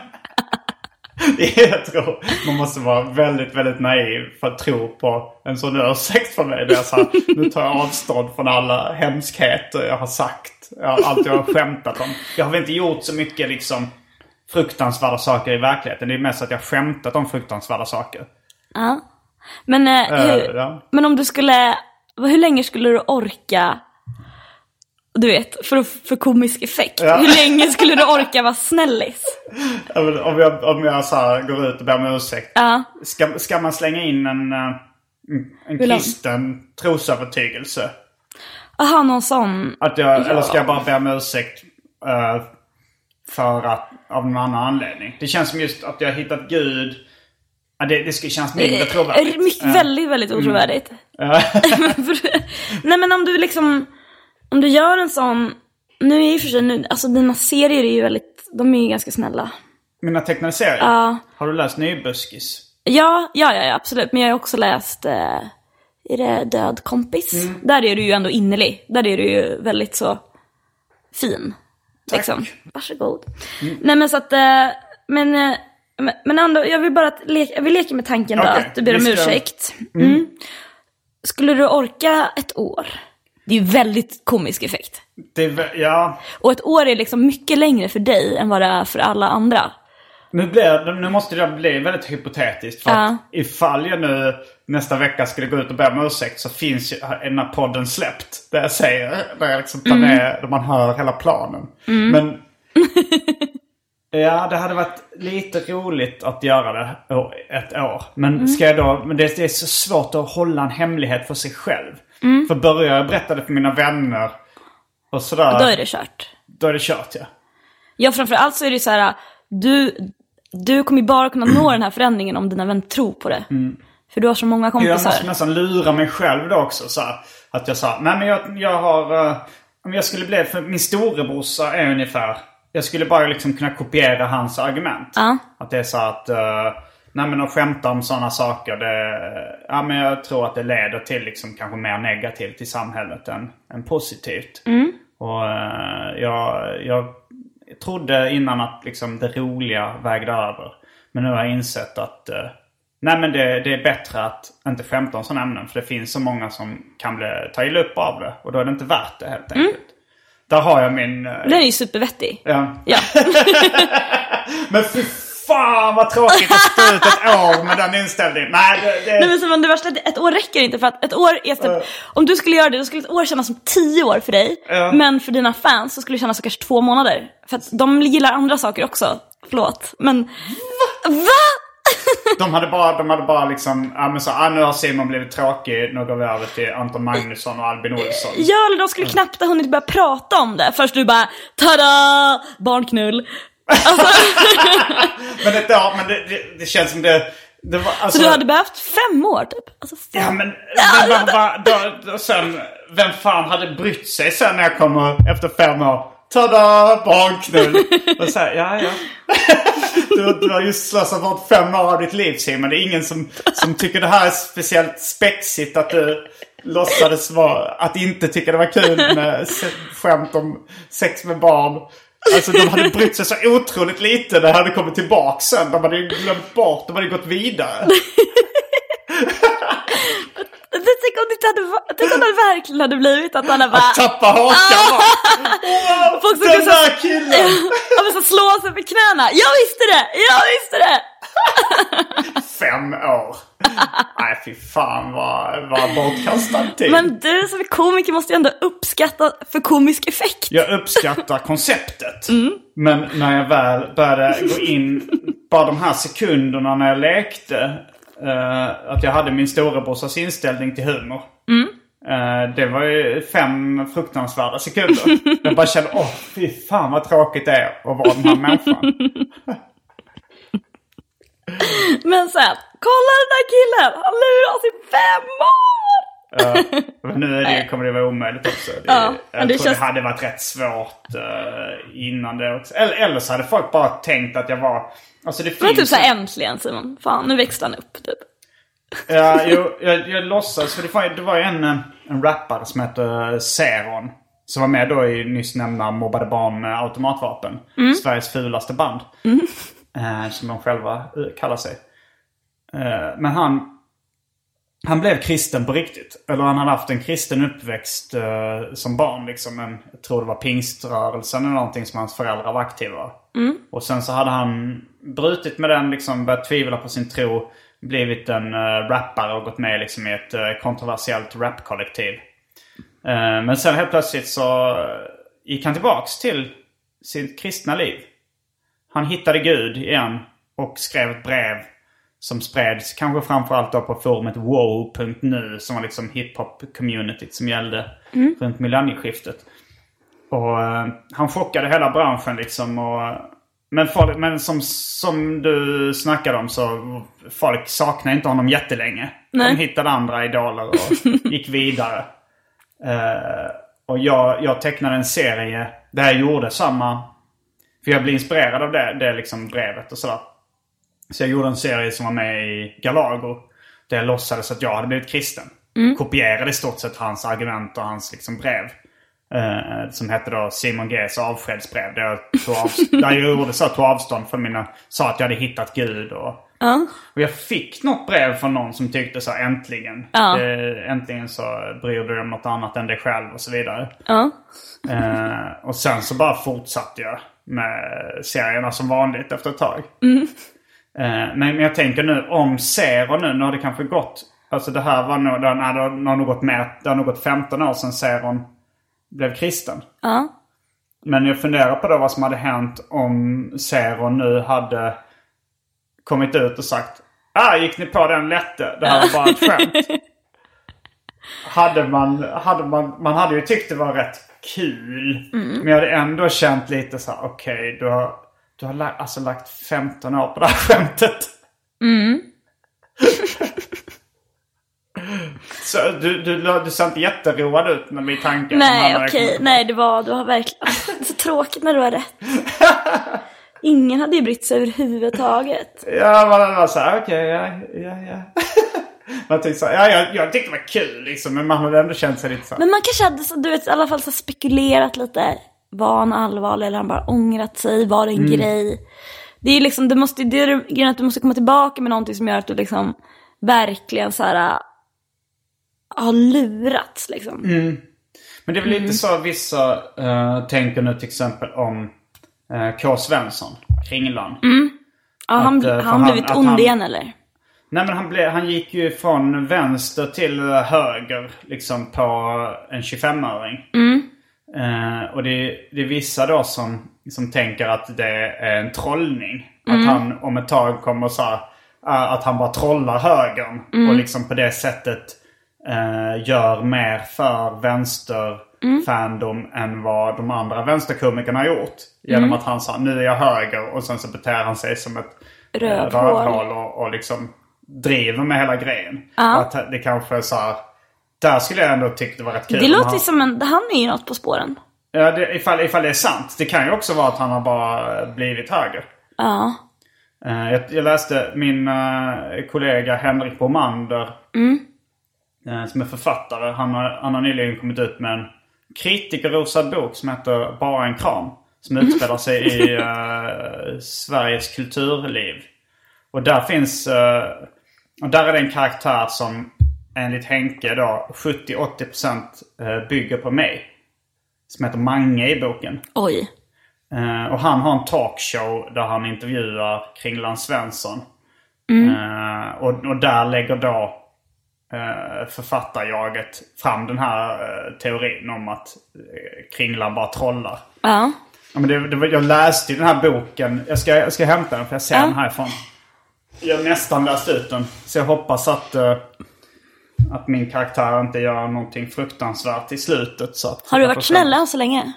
Jag tror man måste vara väldigt, väldigt naiv för att tro på en sån ursäkt från mig. Där jag sa, nu tar jag avstånd från alla hemskheter jag har sagt. Allt jag har skämtat om. Jag har väl inte gjort så mycket liksom fruktansvärda saker i verkligheten. Det är mest att jag har skämtat om fruktansvärda saker. Ja. Men, eh, Eh, hur, ja. men om du skulle, hur länge skulle du orka, du vet, för, för komisk effekt? Ja. Hur länge skulle du orka vara snällis? Ja, Om jag, om jag så här går ut och ber om ursäkt. Ja. Ska, ska man slänga in en, eh, en, kristen trosövertygelse? Aha, någon sån. Att jag, Eller ska jag bara be om ursäkt eh, för att, av någon annan anledning? Det känns som just att jag har hittat Gud. Ja, det, det ska kännas mindre Eh, trovärdigt. mycket, väldigt, väldigt otrovärdigt. Ja. För- Nej men om du liksom, om du gör en sån, nu är och för sig, nu, alltså dina serier är ju väldigt, de är ju ganska snälla. Mina tecknade serier? Ja. Har du läst Nybuskis? Ja, ja, ja, absolut. Men jag har också läst, eh, är det Död kompis? Mm. Där är du ju ändå innerlig. Där är du ju väldigt så fin. Tack. Mm. Liksom. Varsågod. Nej men så att, eh, men, eh, men, ändå, jag vill bara att leka, jag vill leka med tanken då, Okej, att du ber om ska- ursäkt. Mm. Skulle du orka ett år? Det är ju väldigt komisk effekt. Det, ja. Och ett år är liksom mycket längre för dig än vad det är för alla andra. Nu, blir, nu måste det bli väldigt hypotetiskt. För att ifall jag nu nästa vecka skulle gå ut och be om ursäkt så finns ju den här podden släppt. Där jag säger, där jag liksom tar Mm. med, där man hör hela planen. Men Ja, det hade varit lite roligt att göra det ett år. Men, Mm. ska jag då, men det, det är så svårt att hålla en hemlighet för sig själv. Mm. För börjar jag berätta det för mina vänner och sådär. Då är det kört. Då är det kört ja. Ja, framförallt så är det så här, du, du kommer ju bara kunna nå den här förändringen om dina vänner tror på det. För du har så många Jag kompisar. måste nästan lura mig själv då också. Så här, att jag sa, nej men jag, jag har... eh, om jag skulle bli, för min storebrorsa är ungefär... Jag skulle bara liksom kunna kopiera hans argument. Ja. Att det är så att... Uh, nej men att skämta om sådana saker, det... Ja men jag tror att det leder till liksom kanske mer negativt i samhället än, än positivt. Och eh, jag, jag trodde innan att liksom det roliga vägde över. Men nu har jag insett att eh, nej men det, det är bättre att inte skämta om sådana ämnen. För det finns så många som kan bli, ta illa upp av det. Och då är det inte värt det helt enkelt. Där har jag min... eh, Den är ju supervettig. ja. Ja. Men fan vad tråkigt att stå ut ett år med den inställningen. Nej, det, det, Nej men Simon, det värsta är ett år räcker inte för att ett år är typ, om du skulle göra det, då skulle ett år kännas som tio år för dig. Ja. Men för dina fans så skulle det kännas som kanske två månader. För att de gillar andra saker också. Förlåt. Men... Va? Va? De hade bara, de hade bara liksom, ja men så, ah, nu har Simon blivit tråkig, nu går vi över till Anton Magnusson och Albin Olsson. Ja, eller de skulle knappt ha hunnit börja prata om det. Först du bara tada! Barnknull. Alltså, Men, det, ja, men det, det, det känns som det, det var, alltså, så du hade behövt fem år typ? Alltså fem. Ja men, men va, va, då, då, sen, vem fan hade brytt sig sen när jag kommer efter fem år? Tada! Barnknull! Och så här, ja ja. Du, du har just slösat bort fem år av ditt liv Simon. Det är ingen som, som tycker det här är speciellt spexigt att du låtsades vara, att inte tycka det var kul med skämt om sex med barn. Alltså de hade brytt sig så otroligt lite när jag hade kommit tillbaka sen. De hade ju glömt bort, de hade gått vidare. Tänk om det hade, tänk om det verkligen hade blivit att han hade bara... Att tappa hakan Folk som den så- där killen! Ja men så slå sig på knäna. Jag visste det! Jag visste det! Fem år. Nej fy fan vad, vad bortkastad tid. Men du som är komiker måste ju ändå uppskatta för komisk effekt. Jag uppskattar konceptet. Men när jag väl började gå in, bara de här sekunderna när jag lekte. Eh, att jag hade min storebrorsas inställning till humor. Eh, det var ju fem fruktansvärda sekunder. jag bara kände, åh fy fan vad tråkigt det är att vara den här människan. Men sen, kolla den där killen! Han lurar i Ja, men nu är det, kommer det vara omöjligt också. Det, Ja, jag det tror känns- det hade varit rätt svårt eh, innan det också. Eller, eller så hade folk bara tänkt att jag var... Alltså det Det typ finns... såhär äntligen Simon. Fan, nu växte han upp typ. Ja, jo, jag, jag låtsas. För det var, det var ju en, eh, en rappare som hette Zeron. Som var med då i nyss nämnda Mobbade Barn med automatvapen. Sveriges fulaste band. Eh, som de själva eh, kallar sig. Eh, men han... Han blev kristen på riktigt. Eller han hade haft en kristen uppväxt eh, som barn. Liksom. En, jag tror det var pingströrelsen eller någonting som hans föräldrar var aktiva. Och sen så hade han brutit med den, liksom börjat tvivla på sin tro. Blivit en uh, rappare och gått med liksom, i ett eh, kontroversiellt rapkollektiv. Eh, men sen helt plötsligt så eh, gick han tillbaks till sitt kristna liv. Han hittade Gud igen och skrev ett brev som spreds kanske framförallt då på forumet wow.nu som var liksom hiphop-communityt som gällde runt millennieskiftet. Och eh, han chockade hela branschen liksom. Och, men folk, men som, som du snackade om så folk saknar inte honom jättelänge. Nej. De hittade andra idoler och gick vidare. Eh, och jag, jag tecknade en serie där jag gjorde samma... För jag blev inspirerad av det, det liksom brevet och sådär. Så jag gjorde en serie som var med i Galago. Där jag låtsades att jag hade blivit kristen. Kopierade i stort sett hans argument och hans liksom brev. Eh, som hette då Simon Gs avskedsbrev. Där jag, tog av, där jag gjorde så, tog avstånd från mina... Sa att jag hade hittat Gud och... Och jag fick något brev från någon som tyckte så äntligen. Ja. Eh, äntligen så bryr du dig om något annat än dig själv och så vidare. Ja. Eh, och sen så bara fortsatte jag med serierna som vanligt efter ett tag. Eh, men, men jag tänker nu om Zero nu, nu har det kanske gått. Alltså det här var nog, nej, det har nog gått med, det har nog gått 15 år sedan Zeron blev kristen. Ja. Men jag funderar på då vad som hade hänt om Zero nu hade kommit ut och sagt Ah, gick ni på den lätte? Det här var bara ett skämt. hade man, hade man, man hade ju tyckt det var rätt kul. Men jag hade ändå känt lite så här: okej du har, du har la- alltså lagt 15 år på det här skämtet. så du, du, du ser inte jätteroad ut med min tanke. Nej okej, på. nej det var, du har verkligen, det är så tråkigt när du har rätt. Ingen hade ju brytt sig överhuvudtaget. Ja, man var så här, okej, ja, ja, ja. man tänkte så här, ja, jag, jag tyckte det var kul liksom, men man hade ändå känt sig lite så här. Men man kanske hade så, du vet, i alla fall så spekulerat lite. Var han allvarlig eller han bara ångrat sig? Var det en Mm. grej? Det är liksom, du måste, det är grejen att du måste komma tillbaka med någonting som gör att du liksom verkligen så här äh, har lurats liksom. Mm. Men det är väl Mm. lite så vissa uh, tänker nu till exempel om uh, K. Svensson, Kringlan. Ja, han, Att, eh, har för han han- blivit ond han- igen eller? Nej men han, blev, han gick ju från vänster till höger liksom på en 25-öring. Eh, och det, det är vissa då som, som tänker att det är en trollning. Att han om ett tag kommer så här eh, att han bara trollar högern. Och liksom på det sättet eh, gör mer för vänsterfandom än vad de andra vänsterkomikerna har gjort. Genom att han sa nu är jag höger och sen så beter han sig som ett eh, Rövhål. rövhål och, och liksom driver med hela grejen. Och att det kanske är så här, där skulle jag ändå tycka det var rätt kul. Det låter han- som en... Han är ju något på spåren. Ja, det, ifall, ifall det är sant. Det kan ju också vara att han har bara blivit höger. Ja. Eh, jag, jag läste min eh, kollega Henrik Bomander. eh, som är författare. Han har, han har nyligen kommit ut med en kritikerrosad bok som heter Bara en kram. Som utspelar sig i Sveriges kulturliv. Och där finns... och där är det en karaktär som enligt Henke då 70-80% eh, bygger på mig. Som heter Mange i boken. Oj. Eh, och han har en talkshow där han intervjuar Kringland Svensson. Eh, och, och där lägger då författarjaget fram den här teorin om att Kringland bara trollar. Ja. Ja, men det, det, jag läste ju den här boken. Jag ska, jag ska hämta den för jag ser Ja. den härifrån. Jag har nästan läst ut den. Så jag hoppas att, att min karaktär inte gör någonting fruktansvärt i slutet. Så att Har du varit snäll än så länge?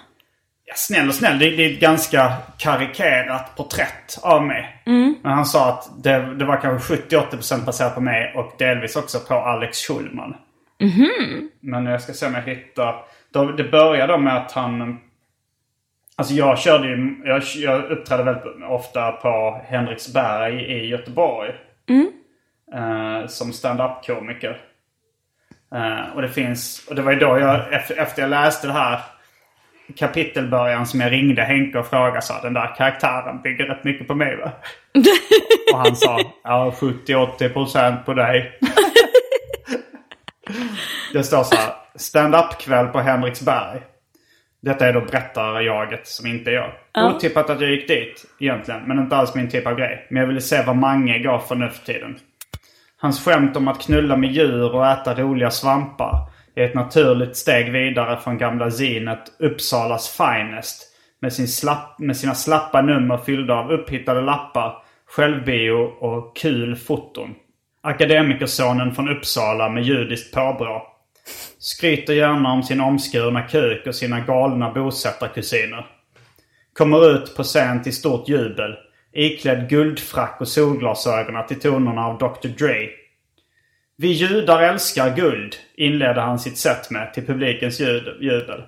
Ja, snäll och snäll. Det, det är ett ganska karikerat porträtt av mig. Men han sa att det, det var kanske 70-80% baserat på mig och delvis också på Alex Schulman. Men jag ska se om jag hittar. Då, det började med att han... Alltså jag körde ju, jag, jag uppträdde väldigt ofta på Henriksberg i Göteborg. Eh, som stand-up-komiker. Eh, och det finns, och det var ju då jag, efter, jag läste det här kapitelbörjan som jag ringde Henke och frågade sa den där karaktären bygger rätt mycket på mig va? och han sa ja 70-80% på dig. det står så här stand-up kväll på Henriksberg. Detta är då berättarjaget som inte är jag. Otippat att jag gick dit egentligen, men inte alls min typ av grej. Men jag ville se vad Mange gav för nu för tiden. Hans skämt om att knulla med djur och äta roliga svampar är ett naturligt steg vidare från gamla zinet Uppsalas Finest med, sin slapp, med sina slappa nummer fyllda av upphittade lappar, självbio och kul foton. Akademikersonen från Uppsala med judiskt påbrå. Skryter gärna om sin omskurna kuk och sina galna bosättarkusiner. Kommer ut på scen till stort jubel. Iklädd guldfrack och solglasögon till tonerna av Dr Dre. Vi judar älskar guld, inledde han sitt sätt med till publikens jubel.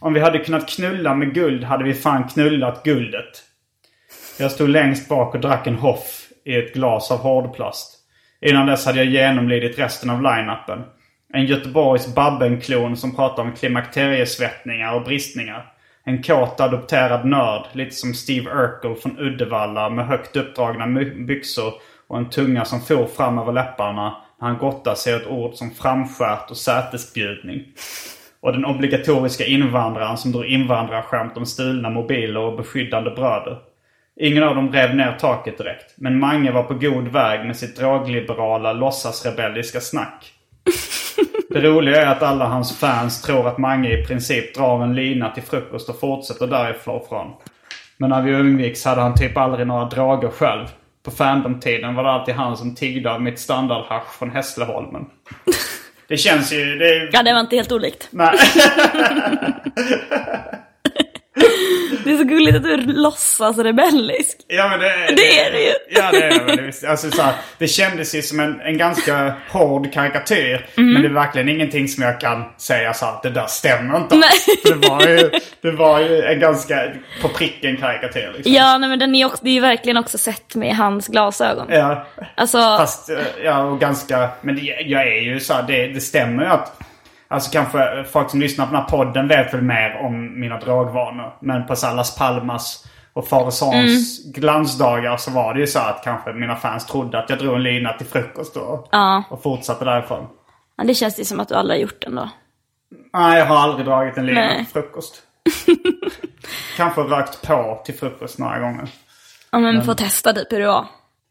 Om vi hade kunnat knulla med guld hade vi fan knullat guldet. Jag stod längst bak och drack en hoff i ett glas av hårdplast. Innan dess hade jag genomlidit resten av line-upen. En Göteborgs Babben-klon som pratar om klimakteriesvettningar och bristningar. En kåt adopterad nörd, lite som Steve Urkel från Uddevalla med högt uppdragna byxor och en tunga som for fram över läpparna när han gottade sig åt ord som framskärt och sätesbjudning. Och den obligatoriska invandraren som drog invandrarskämt om stulna mobiler och beskyddande bröder. Ingen av dem rev ner taket direkt, men Mange var på god väg med sitt drogliberala, låtsasrebelliska snack. Det roliga är att alla hans fans tror att Mange i princip drar en lina till frukost och fortsätter därifrån. Men när vi umgicks hade han typ aldrig några droger själv. På Fandom-tiden var det alltid han som tiggde av mitt standardhasch från Hässleholmen. Det känns ju... Det är, Ja, det var inte helt olikt. nej. Det är så gulligt att du låtsas rebellisk. Ja men det, Det är det ju. Ja det är det visst. Alltså, så här, det kändes ju som en, en ganska hård karikatyr. Mm. Men det är verkligen ingenting som jag kan säga så här, det där stämmer inte. För Det var, ju, det var ju en ganska på pricken karikatyr. Liksom. Ja, nej, men den är också, det är ju verkligen också sett med hans glasögon. Ja, Alltså, fast eh, ja, och ganska... Men det, jag är ju så här, det, det stämmer ju att... Alltså kanske folk som lyssnar på den här podden vet väl mer om mina drogvanor. Men på Salas Palmas och Faresons Mm. glansdagar så var det ju så att kanske mina fans trodde att jag drog en lina till frukost och, ja. och fortsatte därifrån. ja, det känns ju som att du aldrig har gjort den då. Nej, jag har aldrig dragit en lina Nej. till frukost. kanske rökt på till frukost några gånger. Ja, men får testa typ hur det var.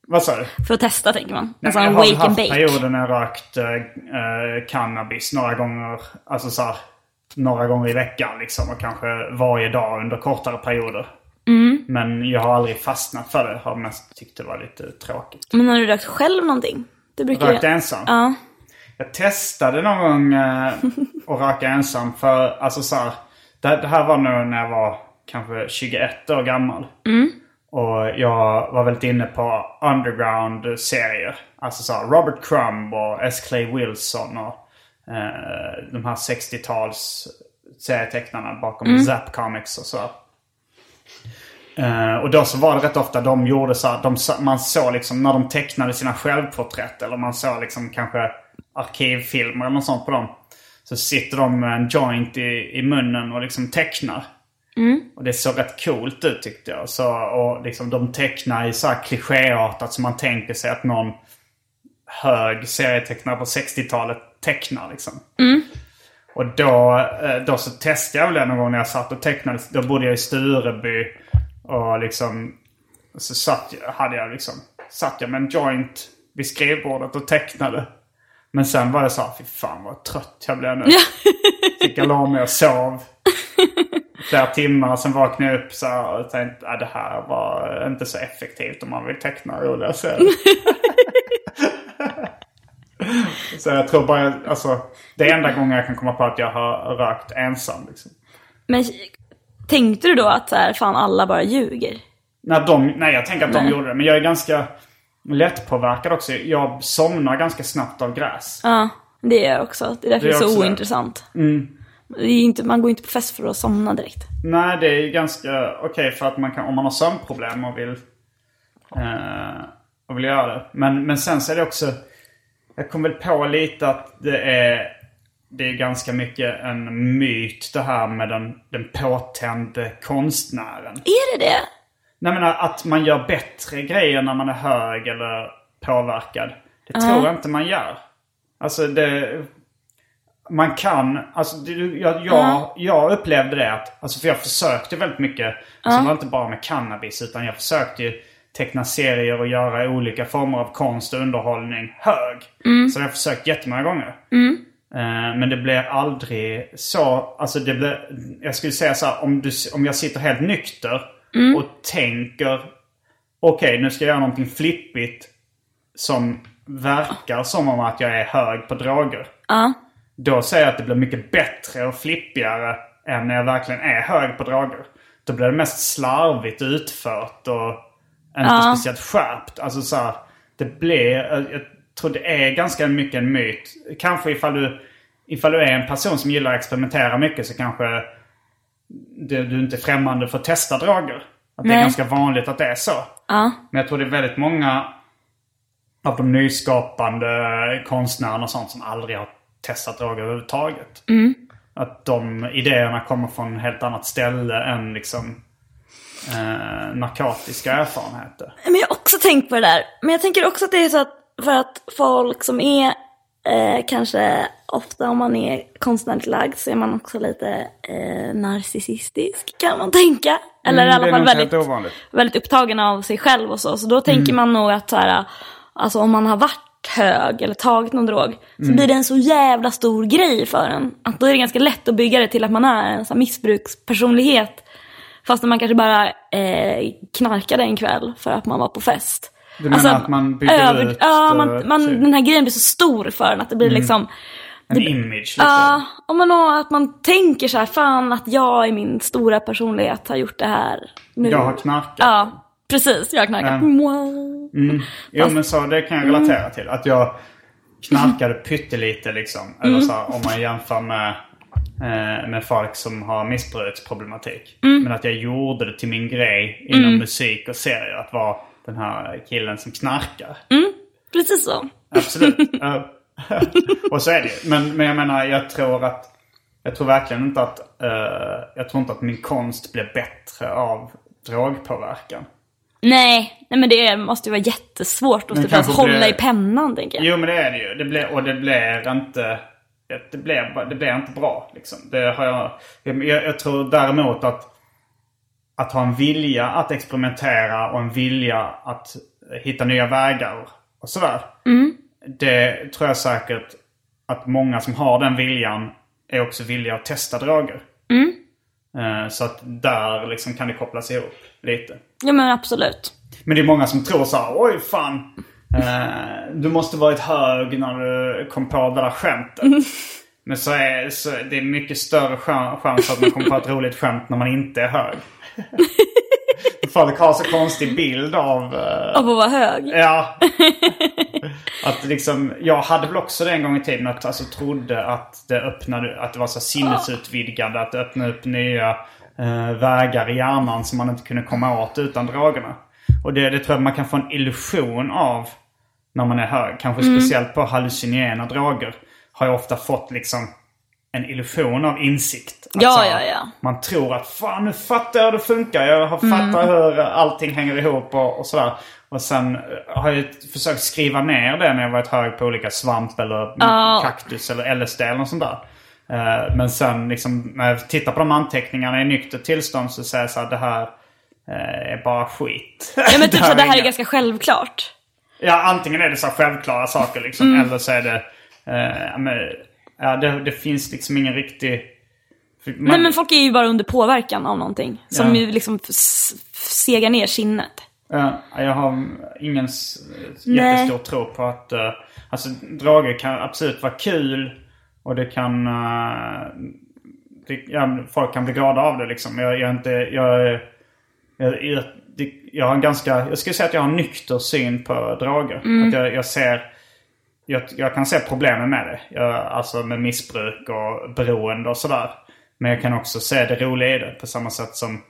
Vad sa du? För att testa tänker man. En jag sån har wake and haft bake. perioder när jag rökt eh, eh, cannabis några gånger. Alltså så här, några gånger i veckan liksom. Och kanske varje dag under kortare perioder. Men jag har aldrig fastnat för det. Har mest tyckt det var lite tråkigt. Men har du rökt själv någonting? Det brukar Rökt jag- ensam? Ja. Jag testade någon gång eh, att röka ensam för, alltså så här, det, det här var nog när jag var kanske 21 år gammal. Och jag var väldigt inne på underground-serier. Alltså så Robert Crumb och S. Clay Wilson och eh, de här 60-tals serietecknarna bakom Zap Comics och så. Eh, och då så var det rätt ofta de gjorde så här, de, man såg liksom när de tecknade sina självporträtt eller man såg liksom kanske arkivfilmer eller något sånt på dem. Så sitter de med en joint i, i munnen och liksom tecknar. Och det såg rätt coolt ut tyckte jag. Så, och liksom de tecknar i så här klichéartat som man tänker sig att någon hög serietecknare på 60-talet tecknar liksom. Och då, eh, då så testade jag väl det någon gång när jag satt och tecknade. Då bodde jag i Stureby. Och liksom så satt, hade jag liksom, satt jag med en joint vid skrivbordet och tecknade. Men sen var det så här, fy fan vad trött jag blev nu. Fick jag la mig och sov. Flera timmar, sen vaknade jag upp så här och tänkte att det här var inte så effektivt om man vill teckna roliga serier. så jag tror bara, alltså det är enda gången jag kan komma på att jag har rökt ensam. Liksom. Men tänkte du då att så här, fan alla bara ljuger? Nej, de, nej, jag tänker att de Nej. gjorde det. Men jag är ganska lättpåverkad också. Jag somnar ganska snabbt av gräs. Ja, det är jag också. Det är därför Det det är är också så det. ointressant. Det är inte, man går inte på fest för att somna direkt. Nej, det är ganska okej för att man kan, om man har sömnproblem och vill, eh, och vill göra det. Men, men sen så är det också, jag kom väl på lite att det är, det är ganska mycket en myt det här med den, den påtände konstnären. Är det det? Nej men att man gör bättre grejer när man är hög eller påverkad. Det tror jag inte man gör. Alltså det... Man kan, alltså jag, jag, jag upplevde det att, alltså för jag försökte väldigt mycket. Alltså det var inte bara med cannabis utan jag försökte ju teckna serier och göra olika former av konst och underhållning hög. Så det har jag försökt jättemånga gånger. Eh, Men det blir aldrig så, alltså det blir, jag skulle säga så här, om, du, om jag sitter helt nykter och tänker okej nu ska jag göra någonting flippigt som verkar som om att jag är hög på droger. Ja. Då säger jag att det blir mycket bättre och flippigare än när jag verkligen är hög på droger. Då blir det mest slarvigt utfört och inte Ja. speciellt skärpt. Alltså så här, det blir, jag tror det är ganska mycket en myt. Kanske ifall du, ifall du är en person som gillar att experimentera mycket så kanske du, du inte är främmande för att testa droger. Att det är ganska vanligt att det är så. Ja. Men jag tror det är väldigt många av de nyskapande konstnärerna och sånt som aldrig har testat droger överhuvudtaget. Att de idéerna kommer från ett helt annat ställe än liksom eh, narkotiska erfarenheter. Men jag har också tänkt på det där. Men jag tänker också att det är så att för att folk som är eh, kanske ofta om man är konstnärligt lagd så är man också lite eh, narcissistisk kan man tänka. Eller Mm, i alla fall väldigt, väldigt upptagen av sig själv och så. Så då tänker man nog att så här, alltså om man har varit hög eller tagit någon drog så Mm. blir det en så jävla stor grej för en. Att då är det ganska lätt att bygga det till att man är en sån missbrukspersonlighet. Fast när man kanske bara eh, knarkade en kväll för att man var på fest. Du menar att man bygger ut, Ja, eh, man, man, typ. den här grejen blir så stor för en att det blir liksom... En image liksom. Ja, och man, att man tänker så här, fan att jag i min stora personlighet har gjort det här nu. Jag har knarkat. Ja, precis. Jag knarkat. Ja. Mwah. Jo men så det kan jag relatera till. Att jag knarkade pyttelite liksom. Eller så här, om man jämför med, eh, med folk som har missbruksproblematik. Men att jag gjorde det till min grej inom musik och serier. Att vara den här killen som knarkar. Precis så. Absolut. Och så är det ju. Men, men jag menar, jag tror att... Jag tror verkligen inte att... eh, jag tror inte att min konst blir bättre av drogpåverkan. Nej, nej men det måste ju vara jättesvårt att typ hålla blir- i pennan tänker jag. Jo men det är det ju. Det blir, och det blir inte... Det blir, det blir inte bra liksom. Det har jag, jag, jag tror däremot att... Att ha en vilja att experimentera och en vilja att hitta nya vägar och sådär. Det tror jag säkert att många som har den viljan är också villiga att testa droger. Eh, så att där liksom kan det kopplas ihop lite. Ja men absolut. Men det är många som tror så här, oj fan. Eh, du måste varit hög när du kom på det där skämtet. Men så är så det är mycket större chan- chans att man kommer på ett roligt skämt när man inte är hög. Folk har så konstig bild av... eh, Av att vara hög. Ja. att liksom, jag hade väl också det en gång i tiden att alltså trodde att det öppnade, att det var så sinnesutvidgande. Att det öppnade upp nya vägar i hjärnan som man inte kunde komma åt utan drogerna. Och det, det tror jag man kan få en illusion av när man är hög. Kanske speciellt på hallucinogena droger. Har jag ofta fått liksom en illusion av insikt. Att Ja, så ja, ja. Man tror att fan nu fattar jag hur det funkar. Jag har fattar Mm. hur allting hänger ihop och, och sådär. Och sen eh, har jag försökt skriva ner det när jag varit hög på olika svamp eller Ja. kaktus eller LSD eller något sånt där. Eh, Men sen liksom när jag tittar på de anteckningarna i nyktert tillstånd så säger jag så här, det här eh, är bara skit. Ja men typ så det här är inga- ganska självklart. Ja, antingen är det så självklara saker liksom. Mm. Eller så är det... Eh, men, ja, det, det finns liksom ingen riktig... man- Nej men folk är ju bara under påverkan av någonting. Som Ja. ju liksom segar ner sinnet. Ja, jag har ingen s- Nej. jättestor tro på att... Uh, alltså droger kan absolut vara kul. Och det kan... eh, det, ja, folk kan bli glada av det liksom. Jag, jag är inte... Jag, är- jag, jag, jag har en ganska... Jag skulle säga att jag har en nykter syn på droger. Att jag, jag ser... Jag, jag kan se problemen med det. Jag, alltså med missbruk och beroende och sådär. Men jag kan också se det roliga i det på samma sätt som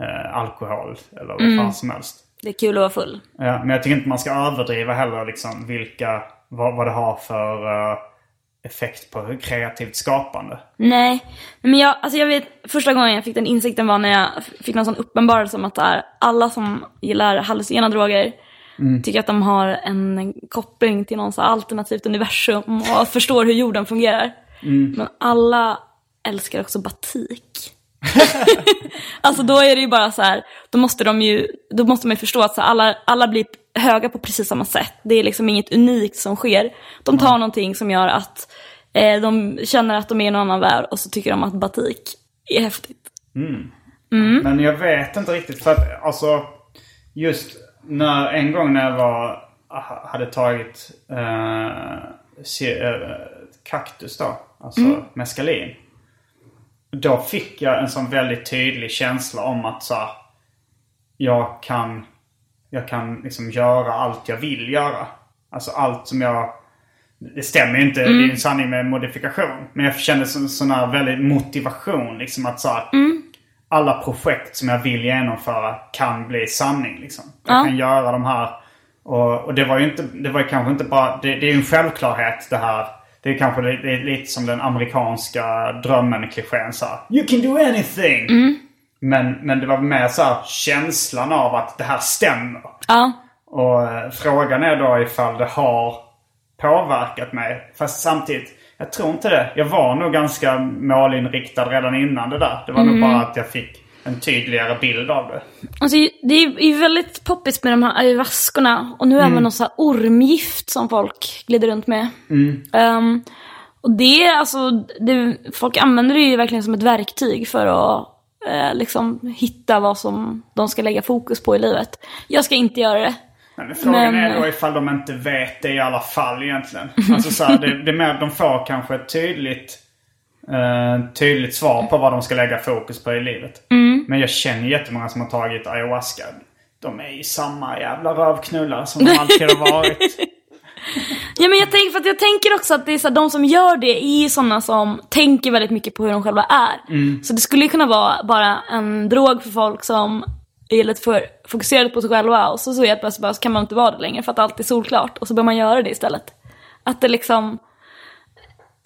eh, alkohol eller vad fan som helst. Det är kul att vara full. Ja, men jag tycker inte man ska överdriva heller liksom vilka, vad, vad det har för eh, effekt på kreativt skapande. Nej, men jag, alltså jag vet, första gången jag fick den insikten var när jag fick någon sån uppenbarelse om att det är alla som gillar hallucinogena droger tycker att de har en koppling till någon så här alternativt universum och förstår hur jorden fungerar. Men alla älskar också batik. alltså då är det ju bara så här, då måste de ju, då måste man ju förstå att så här, alla, alla blir höga på precis samma sätt. Det är liksom inget unikt som sker. De tar någonting som gör att eh, de känner att de är i en annan värld och så tycker de att batik är häftigt. Men jag vet inte riktigt för att alltså just när en gång när jag var, hade tagit eh, se, eh, kaktus då, alltså meskalin. Då fick jag en sån väldigt tydlig känsla om att så här, jag kan, jag kan liksom göra allt jag vill göra. Alltså allt som jag... Det stämmer ju inte, det är en sanning med modifikation. Men jag kände sån, sån här väldigt motivation liksom att så här, alla projekt som jag vill genomföra kan bli sanning. Liksom. Jag Ja. kan göra de här. Och, och det var ju inte, det var ju kanske inte bara, det, det är ju en självklarhet det här. Det är kanske det, det är lite som den amerikanska drömmen, klichén så här, You can do anything! Men, men det var mer så här känslan av att det här stämmer. Ja, Och eh, frågan är då ifall det har påverkat mig. Fast samtidigt, jag tror inte det. Jag var nog ganska målinriktad redan innan det där. Det var nog bara att jag fick en tydligare bild av det. alltså det är ju väldigt poppis med de här ayahuaskorna och nu även något så här ormgift som folk glider runt med. Ehm, och det, alltså, det, folk använder det ju verkligen som ett verktyg för att eh, liksom hitta vad som de ska lägga fokus på i livet. Jag ska inte göra det. Men frågan Men- är då ifall de inte vet det i alla fall egentligen. Alltså så här, det, det är mer att de får kanske ett tydligt, eh, tydligt svar på vad de ska lägga fokus på i livet. Men jag känner jättemånga som har tagit ayahuasca. De är ju samma jävla rövknullar som de alltid har varit. Ja men jag tänker, för jag tänker också att det är så här, de som gör det är ju sådana som tänker väldigt mycket på hur de själva är. Så det skulle ju kunna vara bara en drog för folk som är lite för fokuserade på sig själva och så, så helt plötsligt bara, så kan man inte vara det längre för att allt är solklart och så bör man göra det istället. Att det liksom,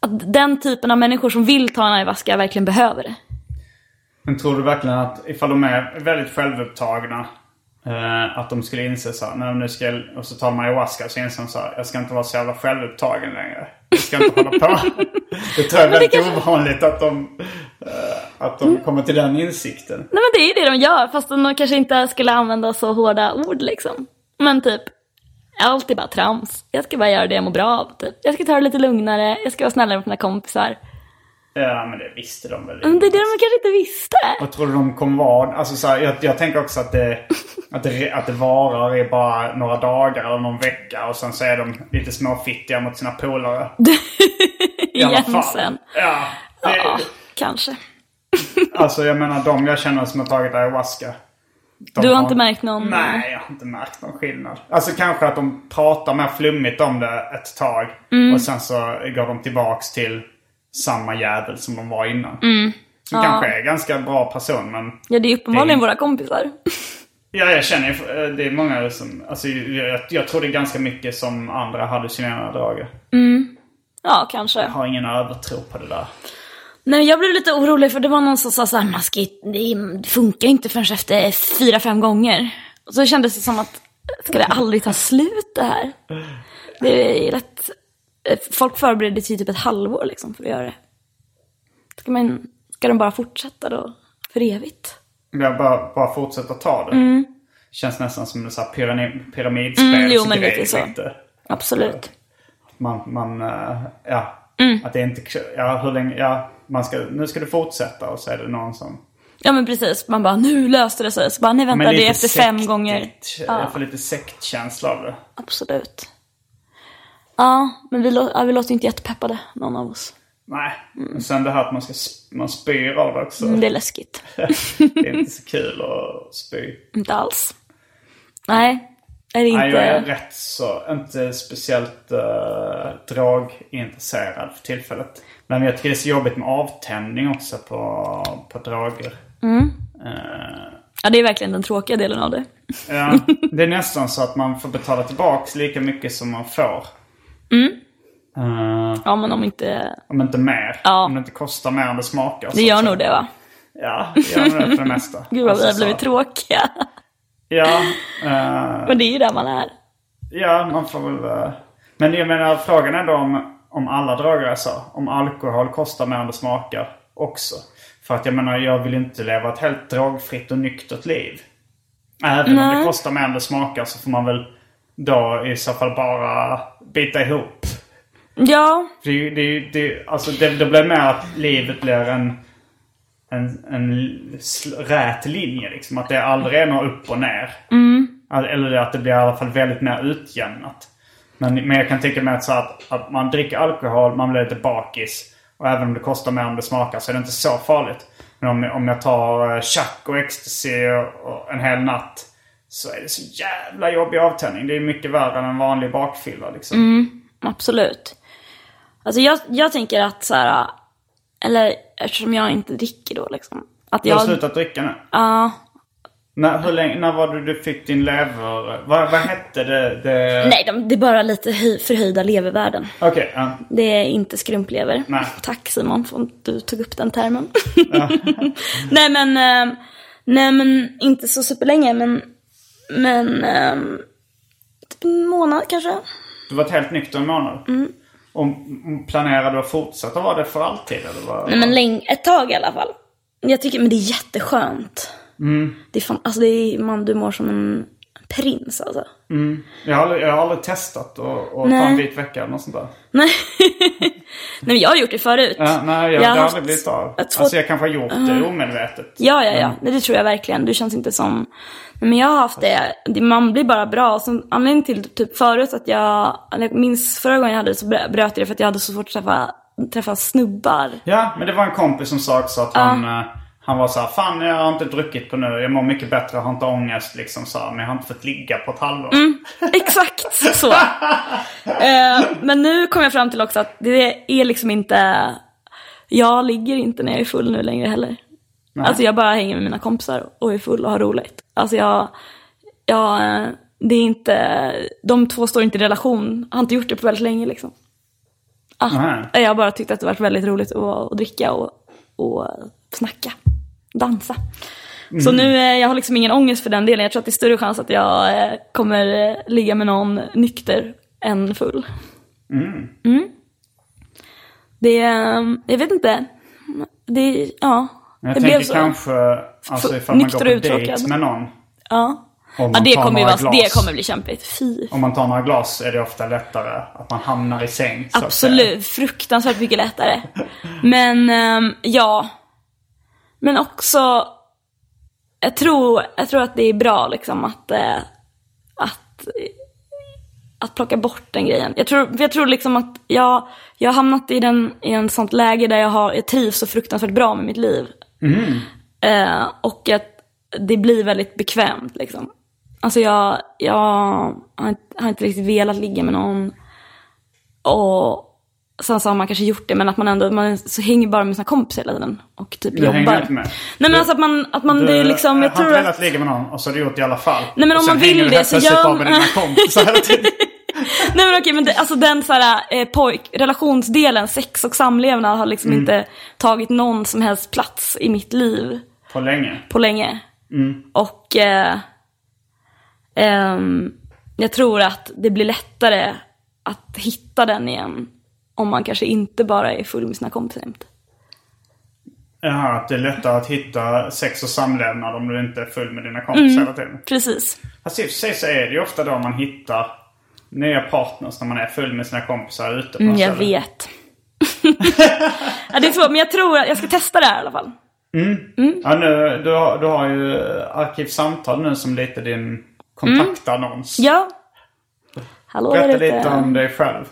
att den typen av människor som vill ta en ayahuasca verkligen behöver det. Men tror du verkligen att ifall de är väldigt självupptagna eh, att de skulle inse så här, nu ska, och så tar de ayahuasca så inser de så här, jag ska inte vara så jävla självupptagen längre. Jag ska inte hålla på. Det tror jag är väldigt ovanligt att de, eh, att de kommer till den insikten. Nej men det är ju det de gör, fast de kanske inte skulle använda så hårda ord liksom. Men typ, allt är bara trams. Jag ska bara göra det jag mår bra av. Typ. Jag ska ta det lite lugnare, jag ska vara snällare mot mina kompisar. Ja, men det visste de väl. Men det är det de kanske inte visste. Vad tror du de kommer vara? Alltså, så här, jag, jag tänker också att det, att, det, att det varar i bara några dagar eller någon vecka. Och sen så är de lite småfittiga mot sina polare. I alla fall. sen. Ja. Det, Ja, kanske. Alltså jag menar de jag känner som har tagit ayahuasca. Du har inte märkt någon- Nej, jag har inte märkt någon skillnad. Alltså kanske att de pratar mer flummigt om det ett tag. Mm. Och sen så går de tillbaks till samma jävel som de var innan. Mm. Som Ja. kanske är ganska bra person men... Ja, det är uppenbarligen Det är- våra kompisar. Ja, jag känner ju- eh, det är många som... Alltså jag, jag tror det är ganska mycket som andra hallucinerande droger. Ja, kanske. Jag har ingen övertro på det där. Nej, jag blev lite orolig för det var någon som sa så här, man ska, det funkar inte förrän efter fyra, fem gånger. Och så kändes det som att, ska det aldrig ta slut det här? Det är rätt, folk förbereder sig typ ett halvår liksom för att göra det. Ska, man, ska de bara fortsätta då för evigt? Jag bara, bara fortsätter ta det. Känns nästan som en sån här pyramid, pyramidspel. Mm, jo, men lite så. Lite. Absolut. Man, man eh, ja. Mm. Att det inte, ja hur länge, ja. Man ska, nu ska du fortsätta och så är det någon som... Ja men precis, man bara nu löste det sig. Så bara nej vänta, det är efter fem sektigt. gånger. Ja. Jag får lite sektkänsla av det. Absolut. Ja, men vi, lå- ja, vi låter inte jättepeppade, någon av oss. Nej. Och sen det här att man ska man spyr av det också. Mm, det är läskigt. det är inte så kul att spy. Inte alls. Nej, är det inte... Nej, jag är rätt så, inte speciellt uh, drogintresserad för tillfället. Men jag tycker det är så jobbigt med avtändning också på, på droger. Eh, Ja, det är verkligen den tråkiga delen av det. ja, det är nästan så att man får betala tillbaks lika mycket som man får. Eh, Ja, men om inte... om inte mer. Ja. Om det inte kostar mer än det smakar. Det gör nog det va? Ja, det gör nog det för det mesta. Gud vad Alltså, vi har så- blivit tråkiga. Ja, eh, Men det är ju där man är. Ja, man får väl... eh, Men jag menar, frågan är då om, om alla droger är så. Om alkohol kostar mer än det smakar också. För att jag menar, jag vill inte leva ett helt drogfritt och nyktert liv. Även om det kostar mer än det smakar så får man väl då i så fall bara bita ihop. Ja, Det, det, det, alltså det, det blir mer att livet blir en, en, en rät linje. Liksom. Att det aldrig är något upp och ner. Att- Eller att det blir i alla fall väldigt mer utjämnat. Men, men jag kan tänka mig att, så att, att man dricker alkohol, man blir lite bakis. Och även om det kostar mer än det smakar så är det inte så farligt. Men om, om jag tar eh, chack och ecstasy och, och en hel natt. Så är det så jävla jobbig avtändning. Det är mycket värre än en vanlig bakfylla liksom. absolut. Alltså jag, jag tänker att så här, eller eftersom jag inte dricker då liksom. Att Du har jag, slutat dricka nu? ja, När, hur länge, när var det du fick din lever... Vad, vad hette det? det... nej de, det är bara lite höj, förhöjda levervärden. Okej, ja. Det är inte skrumplever. Nej. Tack Simon för att du tog upp den termen. nej men, eh, nej men inte så superlänge men, men eh, typ en månad kanske. Du var helt nykter en månad? Mm. Och planerade du att fortsätta vara det för alltid? Eller vad? Nej men länge, ett tag i alla fall. Jag tycker, men det är jätteskönt. Mm. Det är fan, alltså det är, man, du mår som en prins alltså. Jag, har aldrig, jag har aldrig testat att ta en vit vecka eller något sånt där. Nej. nej men jag har gjort det förut. Ja, nej, jag, Jag har haft aldrig blivit av. ett två- Alltså jag kanske har gjort det omedvetet. Ja, ja, ja. Nej, det tror jag verkligen. Du känns inte som... Men jag har haft det. man blir bara bra. Och sen, anledningen till typ förut att jag... Jag minns förra gången jag hade det så brö- bröt jag det för att jag hade så svårt att träffa, träffa snubbar. Ja, men det var en kompis som sa också att han, eh, han var så här, Fan jag har inte druckit på nu. Jag mår mycket bättre, jag har inte ångest liksom så här, Men jag har inte fått ligga på ett halvår. Mm. Exakt så. eh, men nu kom jag fram till också att det är liksom inte... Jag ligger inte när jag är full nu längre heller. Alltså jag bara hänger med mina kompisar och är full och har roligt. Alltså jag... jag eh, det är inte... De två står inte i relation. Har inte gjort det på väldigt länge liksom. Ah, Nej. Jag har bara tyckt att det varit väldigt roligt att, att dricka och, och snacka. Dansa. Så nu, eh, jag har liksom ingen ångest för den delen. Jag tror att det är större chans att jag eh, kommer eh, ligga med någon nykter än full. Mm. Det, eh, jag vet inte. Det, ja. Jag det tänker blev så. kanske, alltså ifall man går på dejt med någon. Ja. Ja, det kommer, ju vara, det kommer bli kämpigt. Fy. Om man tar några glas är det ofta lättare att man hamnar i säng. Absolut, fruktansvärt mycket lättare. Men ehm, ja. Men också, jag tror, jag tror att det är bra liksom att, eh, att, att plocka bort den grejen. Jag tror, jag tror liksom att jag, jag har hamnat i, den, i en sånt läge där jag, har, jag trivs så fruktansvärt bra med mitt liv. Eh, och att det blir väldigt bekvämt liksom. Alltså jag, jag har inte, har inte riktigt velat ligga med någon. Och sen så har man kanske gjort det, men att man ändå man så hänger bara med sina kompisar hela tiden. Och typ Du hänger jobbar. inte med. Nej men alltså att man, att man det är liksom, jag har inte velat ligga med någon och så har du gjort det i alla fall. Nej, men Och om sen man vill hänger du det helt så gör man- dina kompisar hela tiden. Nej men okej, men det, alltså den så här, eh, pojk, relationsdelen, sex och samlevnad har liksom Mm. inte tagit någon som helst plats i mitt liv På länge. på länge. Mm. Och eh, ehm, jag tror att det blir lättare att hitta den igen om man kanske inte bara är full med sina kompisar jämt. Jaha, att det är lättare att hitta sex och samlevnad om du inte är full med dina kompisar hela tiden. Precis. Fast i och för sig så är det ju ofta då man hittar nya partners när man är full med sina kompisar ute på Mm, jag ställe. vet. ja, det är svårt, men jag tror att jag ska testa det här i alla fall. Ja, nu, du, har, du har ju Arkivsamtal nu som lite din kontaktannons. Ja. Hallå Berätta lite om dig själv.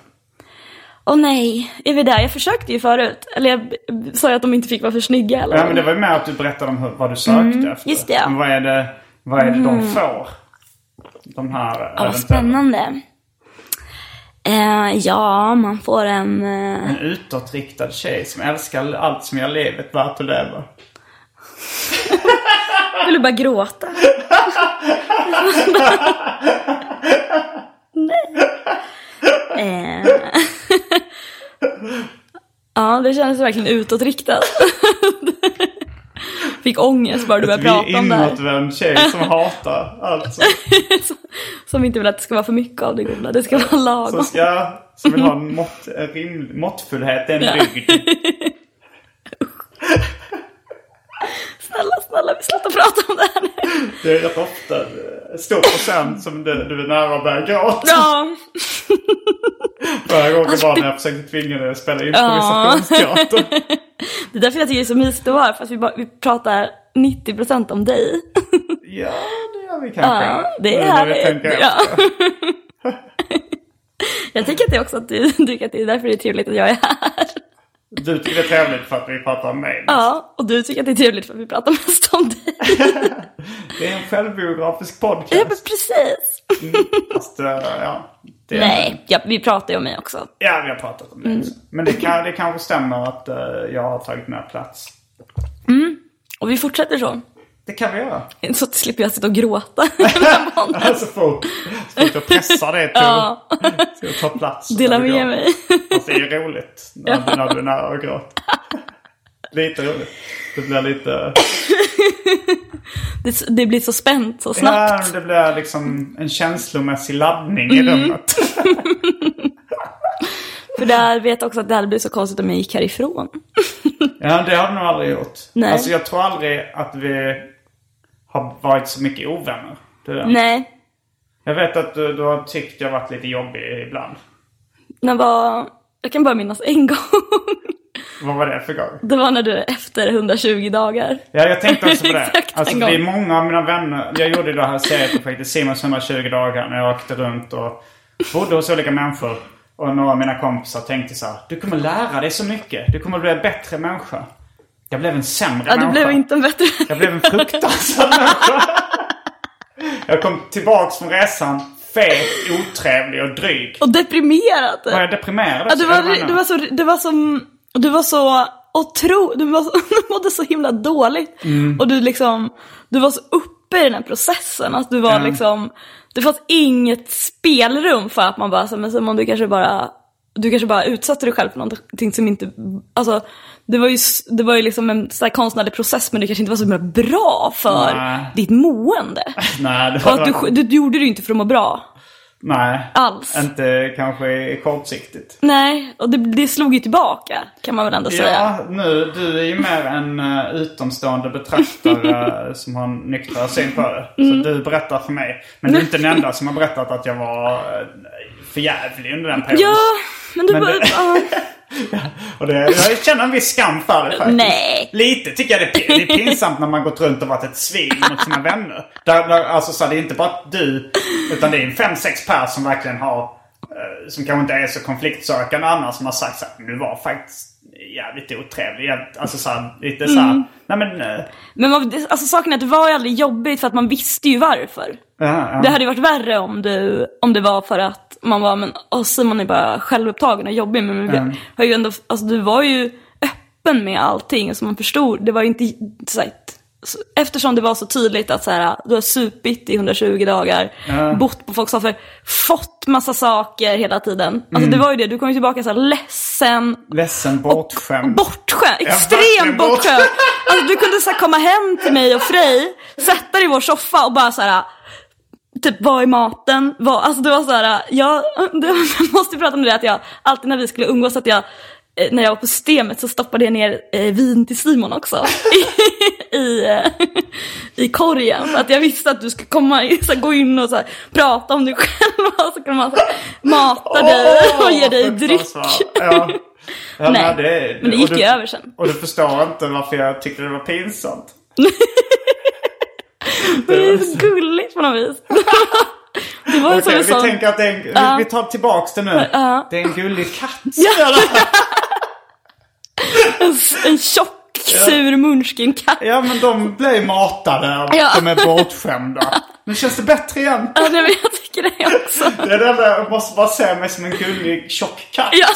Åh nej, är vi där? Jag försökte ju förut. Eller jag sa ju att de inte fick vara för snygga eller? Ja, men det var ju mer att du berättade om hur, vad du sökte efter. just det, ja. Men vad är det, vad är det de får? De här Ja, vad spännande. Eh, ja, man får en... Eh, En utåtriktad tjej som älskar allt som gör livet värt att leva. vill du bara gråta? nej. Eh. ja, det kändes verkligen utåtriktat. Fick ångest bara du började prata om det här. inåtvänd tjej som hatar allt som, Som inte vill att det ska vara för mycket av det goda. Det ska vara som, lagom. ska, som vill ha en mått, rimlig, måttfullhet en bygd. Snälla, snälla, vi slutar prata om det här nu. Det är rätt ofta stor procent som du, du är nära att börja gråta. Ja, Förra gången var när jag försökte tvinga dig att spela Ja. improvisationsteater. det är därför jag tycker det är så mysigt att vara för att vi, bara, vi pratar 90% om dig. Ja, det gör vi kanske. Ja, det är härligt. Ja. Jag tycker att det är också att du tycker att det är därför det är trevligt att jag är här. Du tycker det är trevligt för att vi pratar om mig. Ja, och du tycker att det är trevligt för att vi pratar mest om dig. Det är en självbiografisk podcast. Ja, men precis. Fast, eh, ja, Nej, ja, vi pratar ju om mig också. Ja, vi har pratat om det Mm. också. Men det, kan, det kanske stämmer att eh, jag har tagit mer plats. Och vi fortsätter så. Det kan vi göra. Så slipper jag sitta och gråta. Alltså fort, så fort jag pressar dig till, Ja. till att ta plats. Dela med går. mig. Fast det är roligt när, du- när du är nära att gråta. Lite roligt. Det blir lite... Det, det blir så spänt så snabbt. Ja, det blir liksom en känslomässig laddning Mm. i rummet. För där vet jag också att det hade blivit så konstigt om jag gick härifrån. Ja, det har du nog aldrig gjort. Nej. Alltså jag tror aldrig att vi har varit så mycket ovänner. Det. Nej, Jag vet att du, du har tyckt jag varit lite jobbig ibland. när var... Jag kan bara minnas en gång. Vad var det för gång? Det var när du efter 120 dagar. Ja, jag tänkte också på det. Exakt, alltså, en det är många av mina vänner. Jag gjorde det här serieprojektet Simons 120 dagar när jag åkte runt och bodde hos olika människor. Och några av mina kompisar tänkte så här. Du kommer lära dig så mycket. Du kommer bli en bättre människa. Jag blev en sämre Ja, du människa. blev inte en bättre... Jag blev en fruktansvärd människa. Jag kom tillbaks från resan fet, otrevlig och dryg. Och deprimerad. Var jag deprimerad? Ja, du, var, du var så... Du var som... Du var så otro... Du, var så, du mådde så himla dåligt. Mm. Och du liksom... Du var så uppe i den här processen. Att du var Ja. liksom... Det fanns inget spelrum för att man bara, men Simon du kanske bara... Du kanske bara utsatte dig själv för någonting som inte... Alltså, det var ju, det var ju liksom en här konstnärlig process men det kanske inte var så bra för Nej. ditt mående. Nej, det Och var... att du, du, du gjorde det ju inte för att må bra. Nej. Alls. Inte kanske kortsiktigt. Nej, och det, det slog ju tillbaka kan man väl ändå säga. Ja, nu, du är ju mer en uh, utomstående betraktare som har en nyktrare syn på det. Mm. Så du berättar för mig. Men du är inte den enda som har berättat att jag var uh, för jävlig under den perioden. Ja, men du Men bara... det- ja. Och det, jag känner en viss skam för det faktiskt. Nej. Lite tycker jag det är, det är pinsamt när man gått runt och varit ett svin mot sina vänner. Där, där, alltså så här, det är inte bara du, utan det är en fem, sex pers som verkligen har, eh, som kanske inte är så konfliktsökande annars, som har sagt så här, du var faktiskt jävligt otrevlig. Alltså så här, lite så här, Mm. nej men, eh, Men man, alltså, saken är att det var ju aldrig jobbigt för att man visste ju varför. ja, ja. Det hade ju varit värre om, du, om det var för att man var, men åh, Simon är bara självupptagen och jobbig. Men Mm. har ju ändå, alltså, du var ju öppen med allting så man förstod. Det var ju inte, så här, eftersom det var så tydligt att så här, du har supit i 120 dagar, bott på folks soffor, fått massa saker hela tiden. Alltså Mm. det var ju det, du kom ju tillbaka så här ledsen, ledsen, bortskämd. Bortskämd, verkligen extremt bort- bortskämd. Alltså, du kunde så här, komma hem till mig och Frej, sätta dig i vår soffa och bara så här. Typ vad är maten? Vad, alltså det var så här, jag, jag måste prata om det att jag alltid när vi skulle umgås att jag eh, när jag var på systemet så stoppade jag ner eh, vin till Simon också. I, i, eh, i korgen. För att jag visste att du skulle komma, så här, gå in och så här, prata om dig själv. Och så kan man så här, mata dig och ge dig dryck. Ja. Ja, Nej, det, men det gick du, ju över sen. Och du förstår inte varför jag tyckte det var pinsamt. Det är så gulligt på något vis. Det var en vi sån... tänker att det är en, Ja. vi, tar tillbaks det nu. Ja. Det är en gullig katt. En, en tjock, sur Munchkin-katt. Ja men de blir matade. Ja. De är bortskämda. Nu känns det bättre igen. Ja, nej, men jag tycker det också. Det är det jag måste bara se mig som en gullig tjock katt. Ja.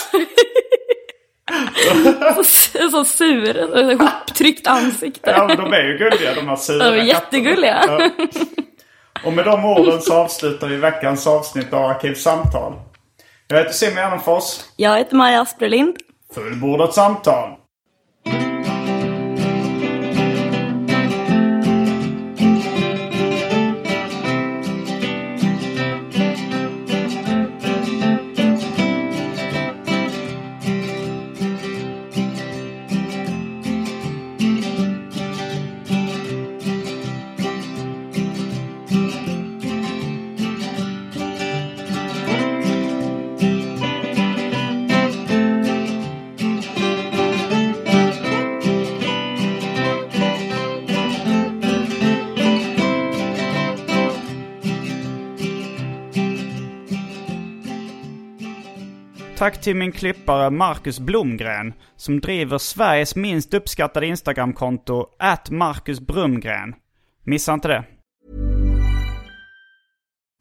så, sur, så ihoptryckt ansikte. Ja de är ju gulliga de här sura De är katterna. jättegulliga. Ja. Och med de orden så avslutar vi veckans avsnitt av Arkivsamtal. Jag heter Simon Gärdenfors. Jag heter Maja Asprelind. Fullbordat samtal. Tack till min klippare Marcus Blomgren som driver Sveriges minst uppskattade Instagramkonto, @marcusbrumgren. Missa inte det.